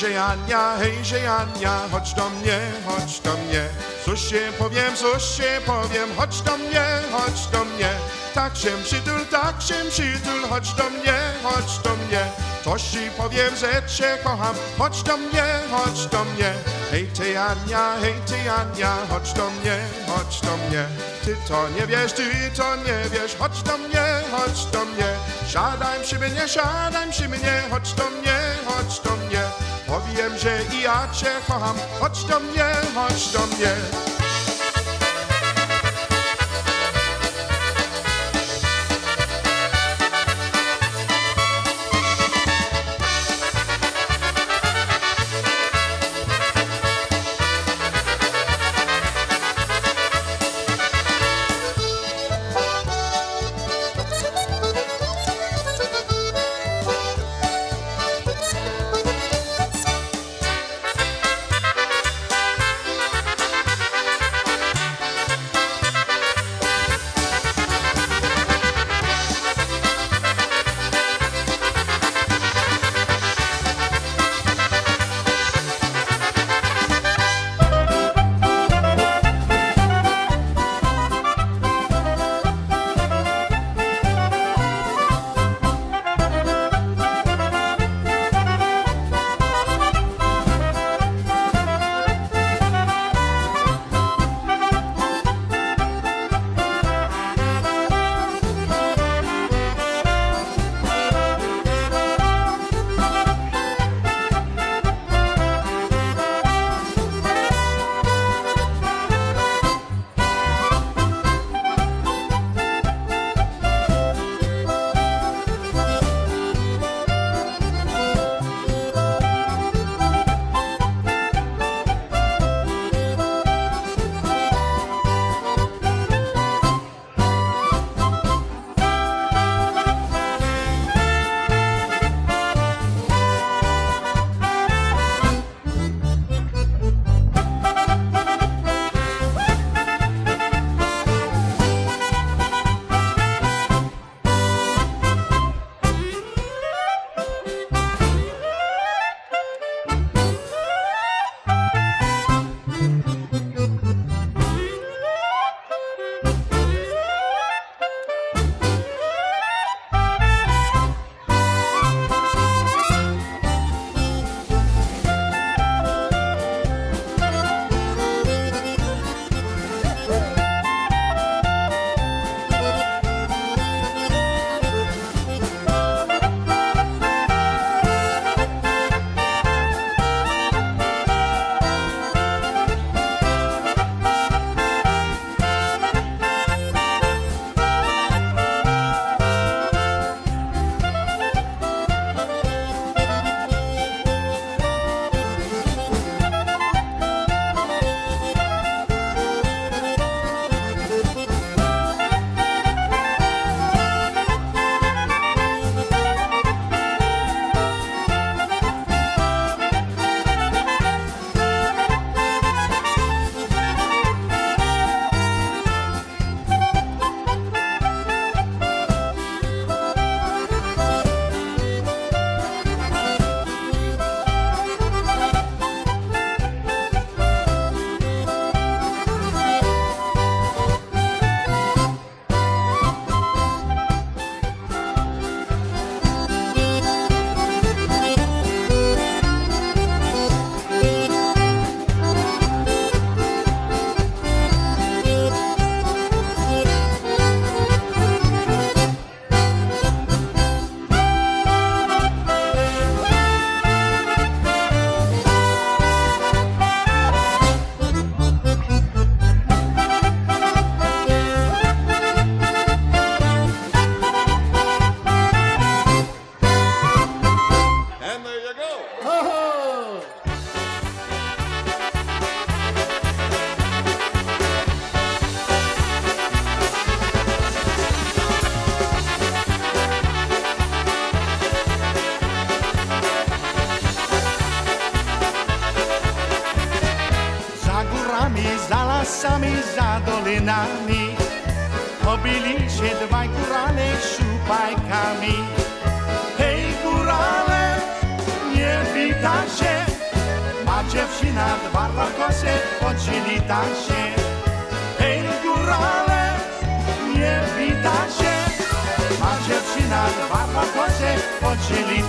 Hejże Ania, hejże Ania, chodź do mnie, chodź do mnie. Cóż się powiem, cóż się powiem, chodź do mnie, chodź do mnie. Tak się przytul, tak się przytul, chodź do mnie, chodź do mnie. Coś ci powiem, że cię kocham, chodź do mnie, chodź do mnie. Hej ty Ania, hej ty Ania, chodź do mnie, chodź do mnie. Ty to nie wiesz, ty to nie wiesz, chodź do mnie, chodź do mnie. Siadaj przy mnie, siadaj przy mnie, chodź do mnie, chodź do mnie. Powiem, że i ja cię kocham, chodź do mnie, chodź do mnie.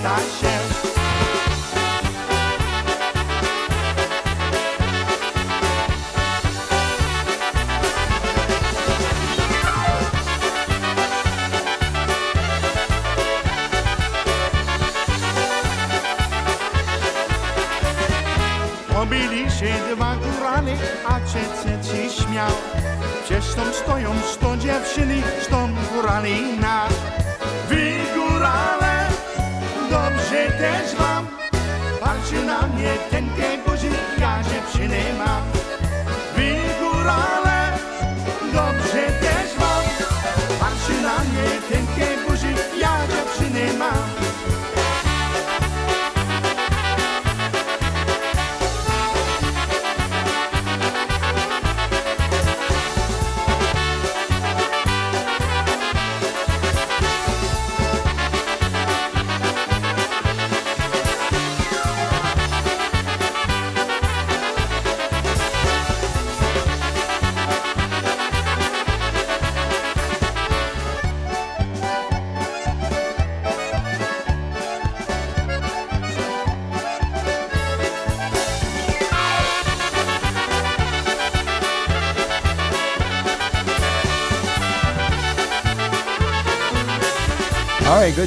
Podzieli się. Pobili się dwa górale, a ciece ci śmiał. Gdzieś tam stoją sto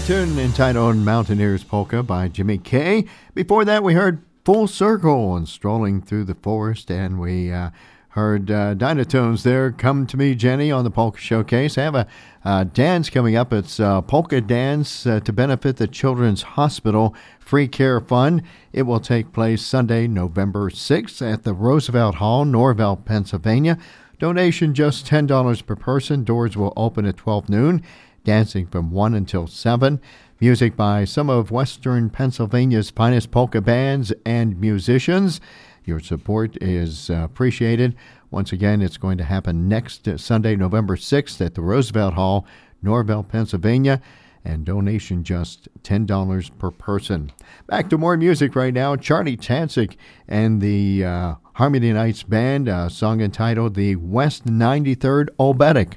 tune entitled Mountaineers Polka by Jimmy Kay. Before that, we heard Full Circle and Strolling Through the Forest, and we uh, heard uh, Dynatones there, Come to Me, Jenny, on the Polka Showcase. I have a uh, dance coming up. It's uh, Polka Dance uh, to benefit the Children's Hospital Free Care Fund. It will take place Sunday, November 6th at the Roosevelt Hall, Norvelt, Pennsylvania. Donation just $10 per person. Doors will open at 12 noon dancing from 1 until 7. Music by some of Western Pennsylvania's finest polka bands and musicians. Your support is uh, appreciated. Once again, it's going to happen next uh, Sunday, November 6th at the Roosevelt Hall, Norvelt, Pennsylvania, and donation just $10 per person. Back to more music right now. Charlie Tansick and the uh, Harmony Nights Band, a song entitled The West 93rd Obetic.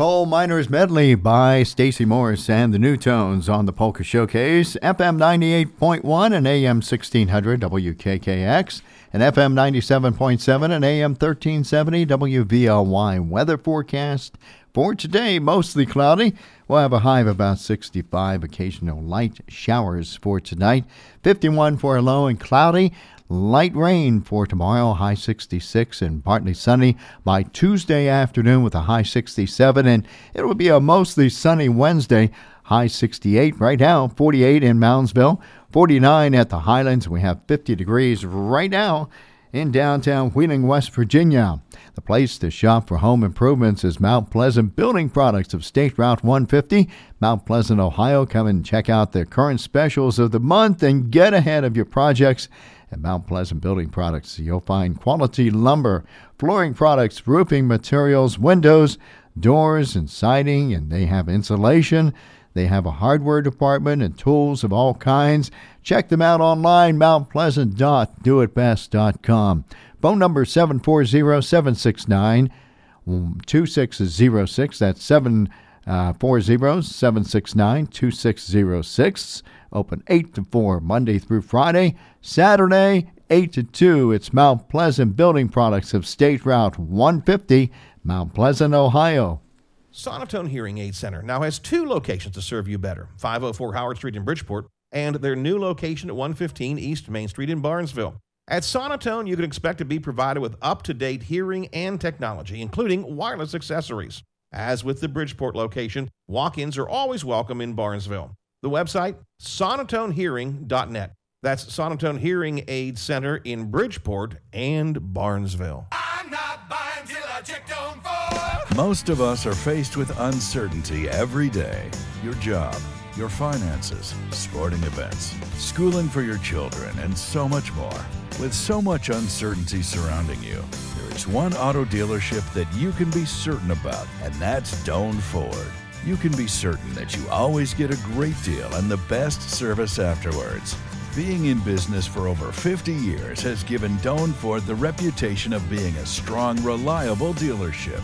Coal Miners Medley by Stacy Morris and the New Tones on the Polka Showcase, FM 98.1 and AM 1600 WKKX, and FM 97.7 and AM 1370 WVLY. Weather forecast for today, mostly cloudy. We'll have a high of about 65, occasional light showers for tonight, 51 for a low and cloudy. Light rain for tomorrow, high 66 and partly sunny by Tuesday afternoon with a high 67. And it will be a mostly sunny Wednesday, high 68 right now, 48 in Moundsville, 49 at the Highlands. We have 50 degrees right now in downtown Wheeling, West Virginia. The place to shop for home improvements is Mount Pleasant Building Products of State Route 150, Mount Pleasant, Ohio. Come and check out the current specials of the month and get ahead of your projects at Mount Pleasant Building Products. You'll find quality lumber, flooring products, roofing materials, windows, doors, and siding, and they have insulation. They have a hardware department and tools of all kinds. Check them out online, mountpleasant.doitbest.com. Phone number 740 769 2606. That's 740 uh, 769 2606. Open 8 to 4, Monday through Friday. Saturday, 8 to 2. It's Mount Pleasant Building Products of State Route 150, Mount Pleasant, Ohio. Sonotone Hearing Aid Center now has two locations to serve you better 504 Howard Street in Bridgeport and their new location at 115 East Main Street in Barnesville. At Sonotone, you can expect to be provided with up to date hearing and technology, including wireless accessories. As with the Bridgeport location, walk ins are always welcome in Barnesville. The website, sonotonehearing.net. That's Sonotone Hearing Aid Center in Bridgeport and Barnesville. Most of us are faced with uncertainty every day. Your job, your finances, sporting events, schooling for your children, and so much more. With so much uncertainty surrounding you, there is one auto dealership that you can be certain about, and that's Doan Ford. You can be certain that you always get a great deal and the best service afterwards. Being in business for over 50 years has given Doan Ford the reputation of being a strong, reliable dealership.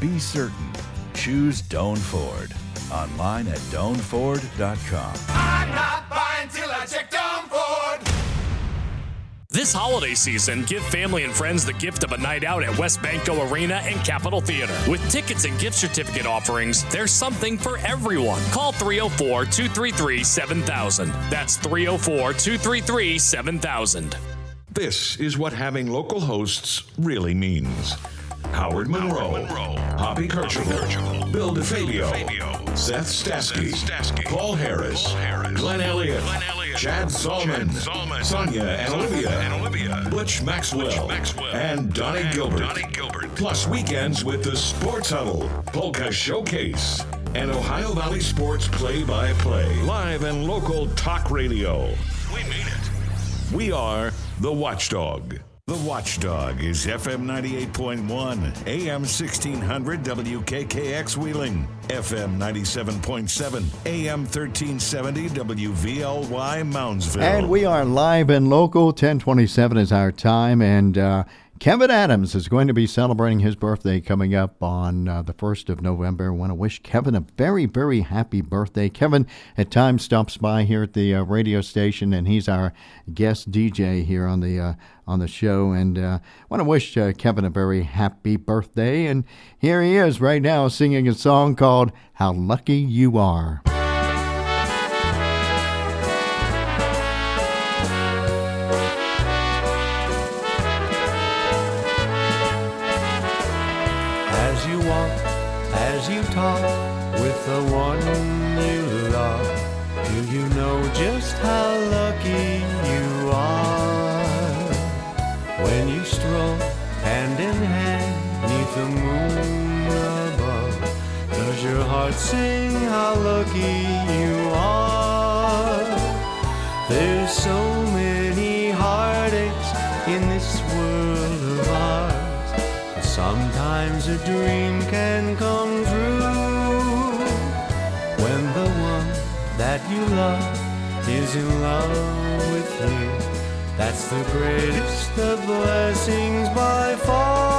Be certain. Choose Doan Ford. Online at doanford.com. I'm not buying till I check Doan Ford. This holiday season, give family and friends the gift of a night out at WesBanco Arena and Capitol Theater. With tickets and gift certificate offerings, there's something for everyone. Call 304 233 7000. That's 304 233 7000. This is what having local hosts really means. Howard Monroe, Hoppy Kercheval, Bill DeFabio, Seth Stasky, Paul Harris, Glenn Elliott, Chad Solomon, Sonia and Olivia, and Olivia, Butch Maxwell, Maxwell and Donnie Gilbert. Plus weekends with the Sports Huddle, Polka Showcase, and Ohio Valley Sports Play-by-Play. Live and local talk radio. We mean it. We are the Watchdog. The Watchdog is FM 98.1, AM 1600 WKKX Wheeling, FM 97.7, AM 1370 WVLY Moundsville. And we are live and local. 1027 is our time. And uh, Kevin Adams is going to be celebrating his birthday coming up on uh, the 1st of November. I want to wish Kevin a very, very happy birthday. Kevin at times stops by here at the uh, radio station, and he's our guest DJ here on the uh, on the show. And uh, want to wish uh, Kevin a very happy birthday. And here he is right now singing a song called "How Lucky You Are." Lucky you are? There's so many heartaches in this world of ours. But Sometimes a dream can come true when the one that you love is in love with you. That's the greatest of blessings by far.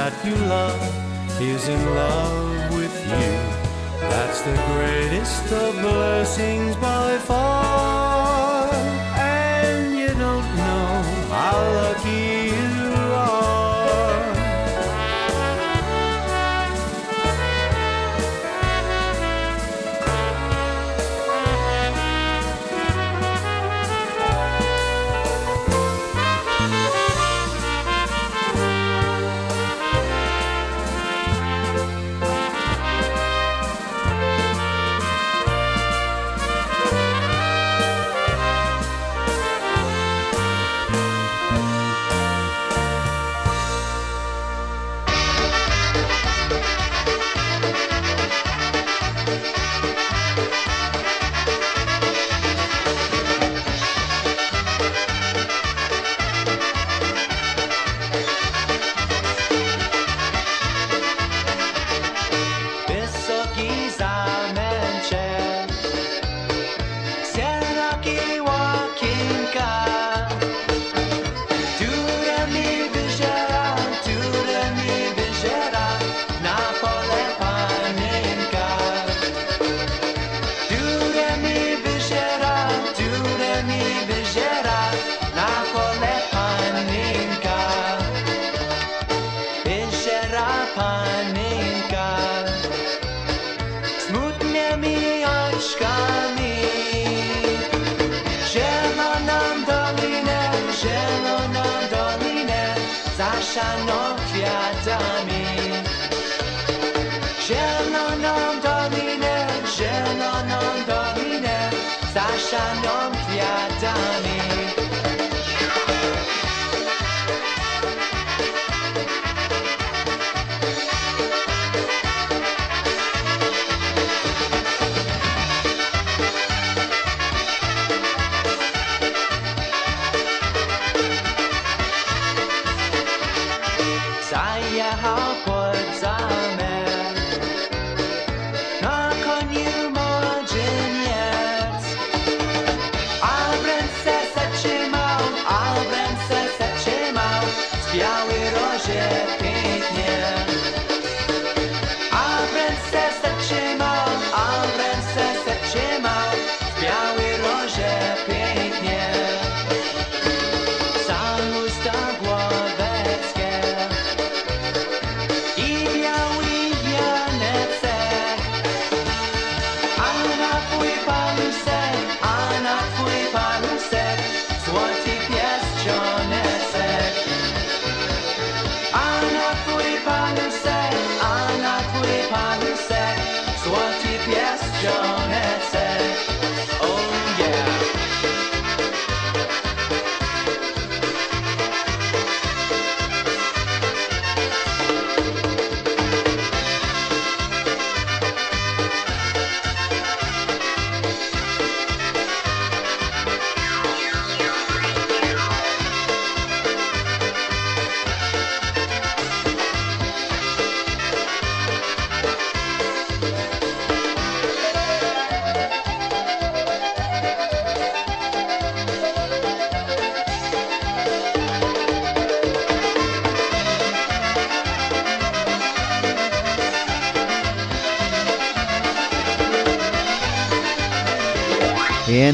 That you love is in love with you. That's the greatest of blessings by far,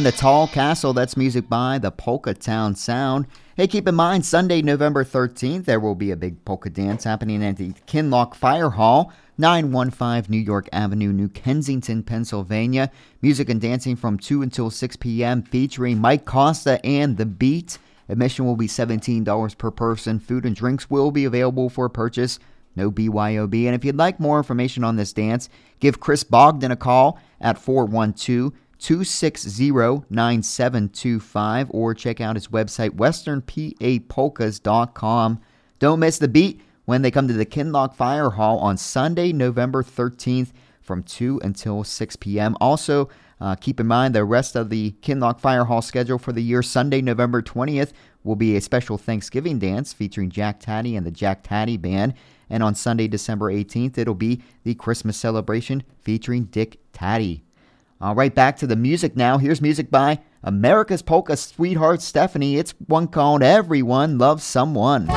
the Tall Castle, that's music by the Polka Town Sound. Hey, keep in mind, Sunday, November 13th, there will be a big polka dance happening at the Kinloch Fire Hall, 915 New York Avenue, New Kensington, Pennsylvania. Music and dancing from 2 until 6 p.m., featuring Mike Costa and The Beat. Admission will be $17 per person. Food and drinks will be available for purchase. No BYOB. And if you'd like more information on this dance, give Chris Bogdan a call at 412 260 9725 or check out his website, westernpapolkas.com. Don't miss the beat when they come to the Kinloch Fire Hall on Sunday, November 13th from 2 until 6 p.m. Also, uh, keep in mind the rest of the Kinloch Fire Hall schedule for the year Sunday, November 20th will be a special Thanksgiving dance featuring Jack Tady and the Jack Tady Band. And on Sunday, December 18th, it'll be the Christmas celebration featuring Dick Tady. All right, back to the music now. Here's music by America's Polka Sweetheart Stephanie. It's one called Everyone Loves Someone.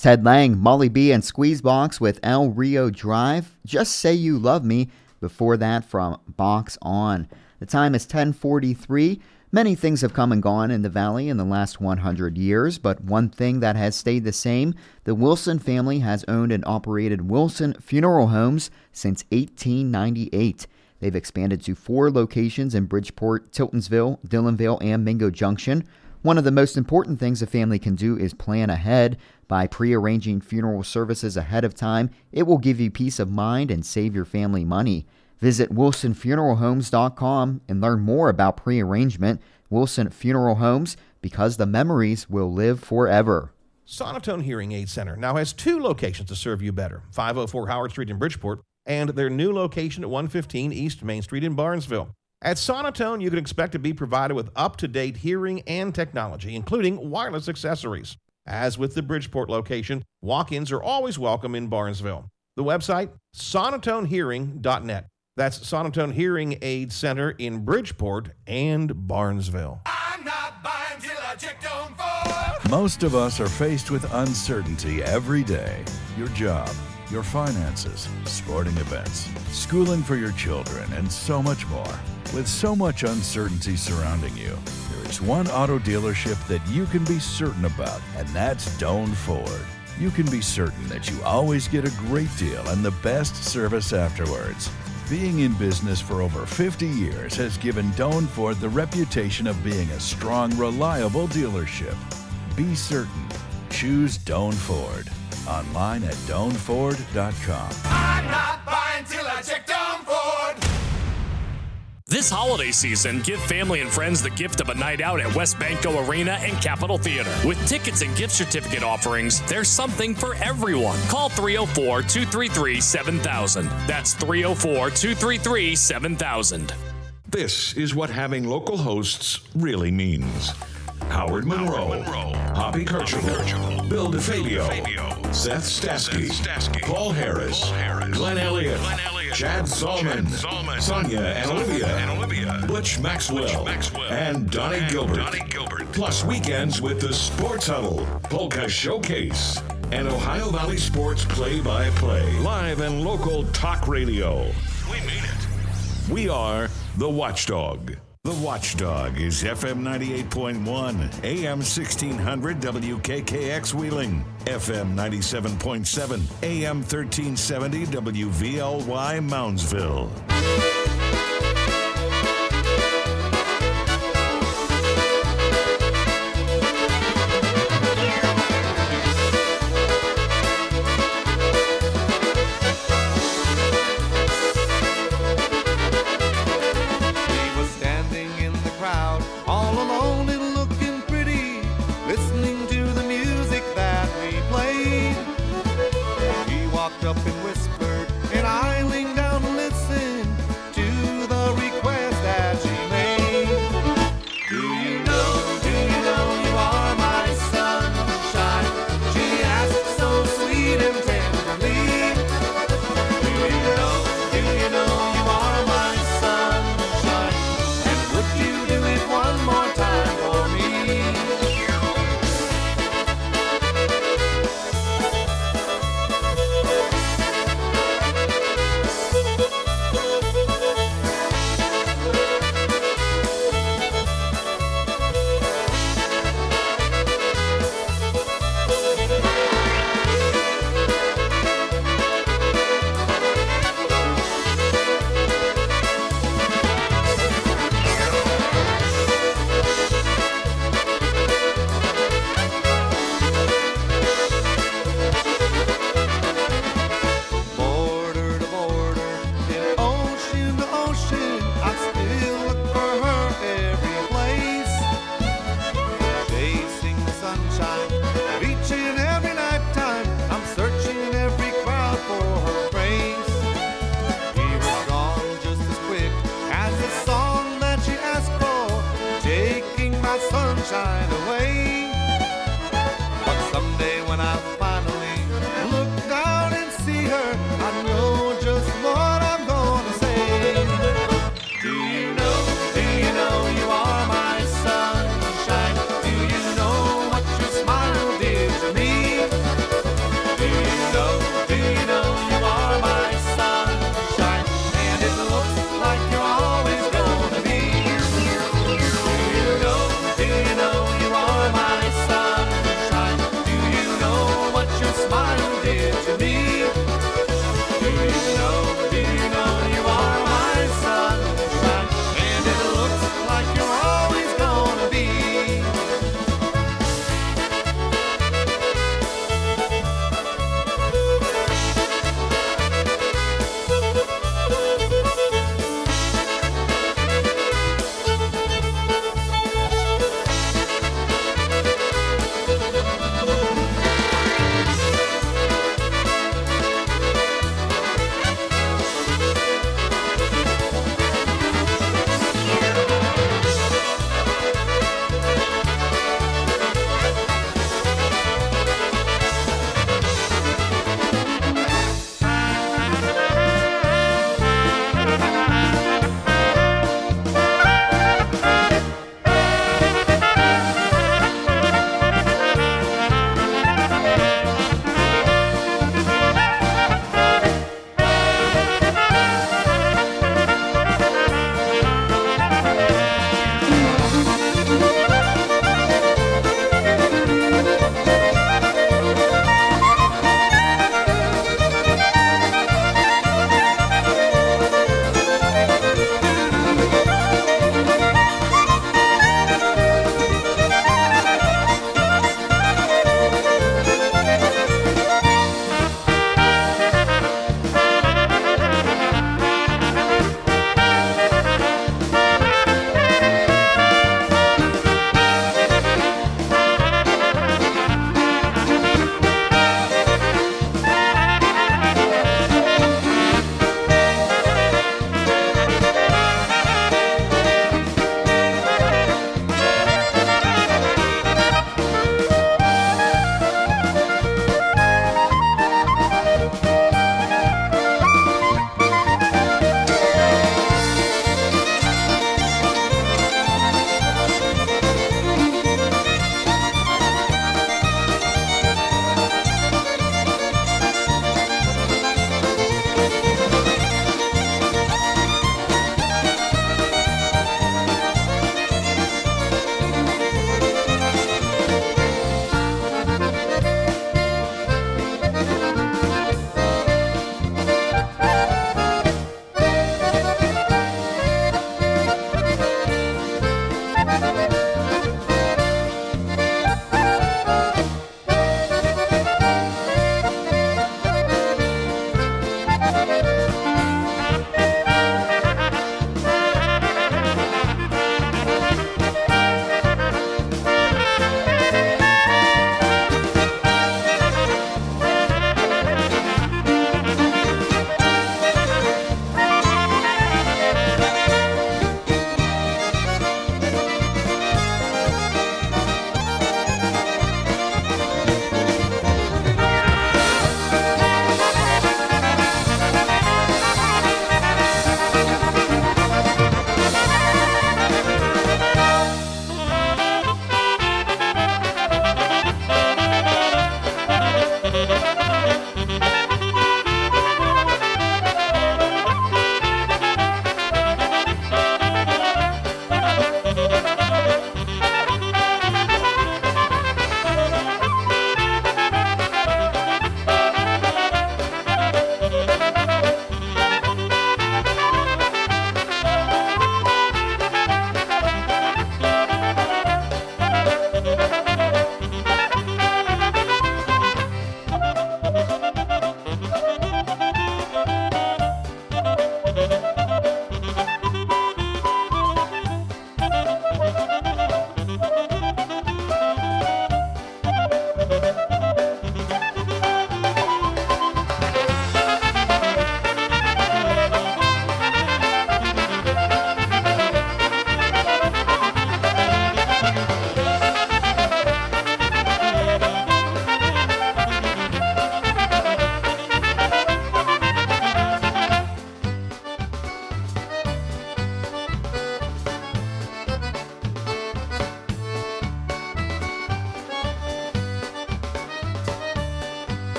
That's Ted Lang, Molly B, and Squeezebox with El Rio Drive. Just Say You Love Me. Before that, from Box On. The time is 1043. Many things have come and gone in the valley in the last 100 years, but one thing that has stayed the same the Wilson family has owned and operated Wilson Funeral Homes since 1898. They've expanded to four locations in Bridgeport, Tiltonsville, Dillonvale, and Mingo Junction. One of the most important things a family can do is plan ahead. By prearranging funeral services ahead of time, it will give you peace of mind and save your family money. Visit wilsonfuneralhomes.com and learn more about prearrangement. Wilson Funeral Homes, because the memories will live forever. Sonotone Hearing Aid Center now has two locations to serve you better 504 Howard Street in Bridgeport and their new location at 115 East Main Street in Barnesville. At Sonotone, you can expect to be provided with up to date hearing and technology, including wireless accessories. As with the Bridgeport location, walk ins are always welcome in Barnesville. The website, sonotonehearing.net. That's Sonotone Hearing Aid Center in Bridgeport and Barnesville. Most of us are faced with uncertainty every day. Your job, your finances, sporting events, schooling for your children, and so much more. With so much uncertainty surrounding you, there is one auto dealership that you can be certain about, and that's Doan Ford. You can be certain that you always get a great deal and the best service afterwards. Being in business for over 50 years has given Doan Ford the reputation of being a strong, reliable dealership. Be certain. Choose Doan Ford. Online at doanford.com. I'm not buying till I check Doan Ford. This holiday season, give family and friends the gift of a night out at WesBanco Arena and Capitol Theater. With tickets and gift certificate offerings, there's something for everyone. Call 304 233 7000. That's 304 233 7000. This is what having local hosts really means. Howard Monroe, Hoppy Kercheval, Bill DeFabio, Seth Stasky, Paul Harris, Glenn Elliott, Chad Zalman, Sonia and Olivia, Butch Maxwell, and Donnie Gilbert. Plus weekends with the Sports Huddle, Polka Showcase, and Ohio Valley Sports Play-by-Play. Live and local talk radio. We mean it. We are the Watchdog. The Watchdog is FM 98.1, AM 1600 WKKX Wheeling, FM 97.7, AM 1370 WVLY Moundsville.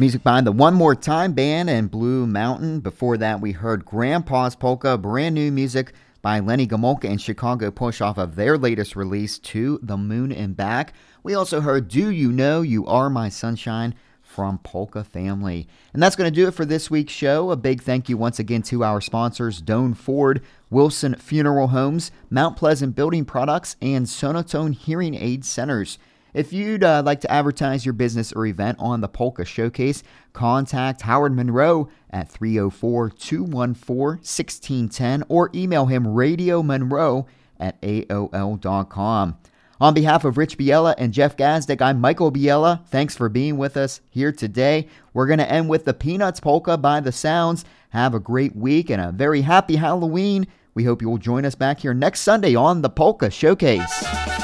Music by the One More Time Band and Blue Mountain. Before that, we heard Grandpa's Polka, brand new music by Lenny Gomulka and Chicago Push off of their latest release, To the Moon and Back. We also heard Do You Know You Are My Sunshine from Polka Family. And that's going to do it for this week's show. A big thank you once again to our sponsors, Doan Ford, Wilson Funeral Homes, Mount Pleasant Building Products, and Sonotone Hearing Aid Centers. If you'd uh, like to advertise your business or event on the Polka Showcase, contact Howard Monroe at 304 214 1610 or email him radiomonroe at AOL.com. On behalf of Rich Biella and Jeff Gazdick, I'm Michael Biella. Thanks for being with us here today. We're going to end with the Peanuts Polka by the Sounds. Have a great week and a very happy Halloween. We hope you will join us back here next Sunday on the Polka Showcase.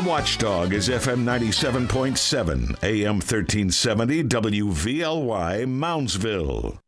The Watchdog is FM 97.7, AM 1370, WVLY, Moundsville.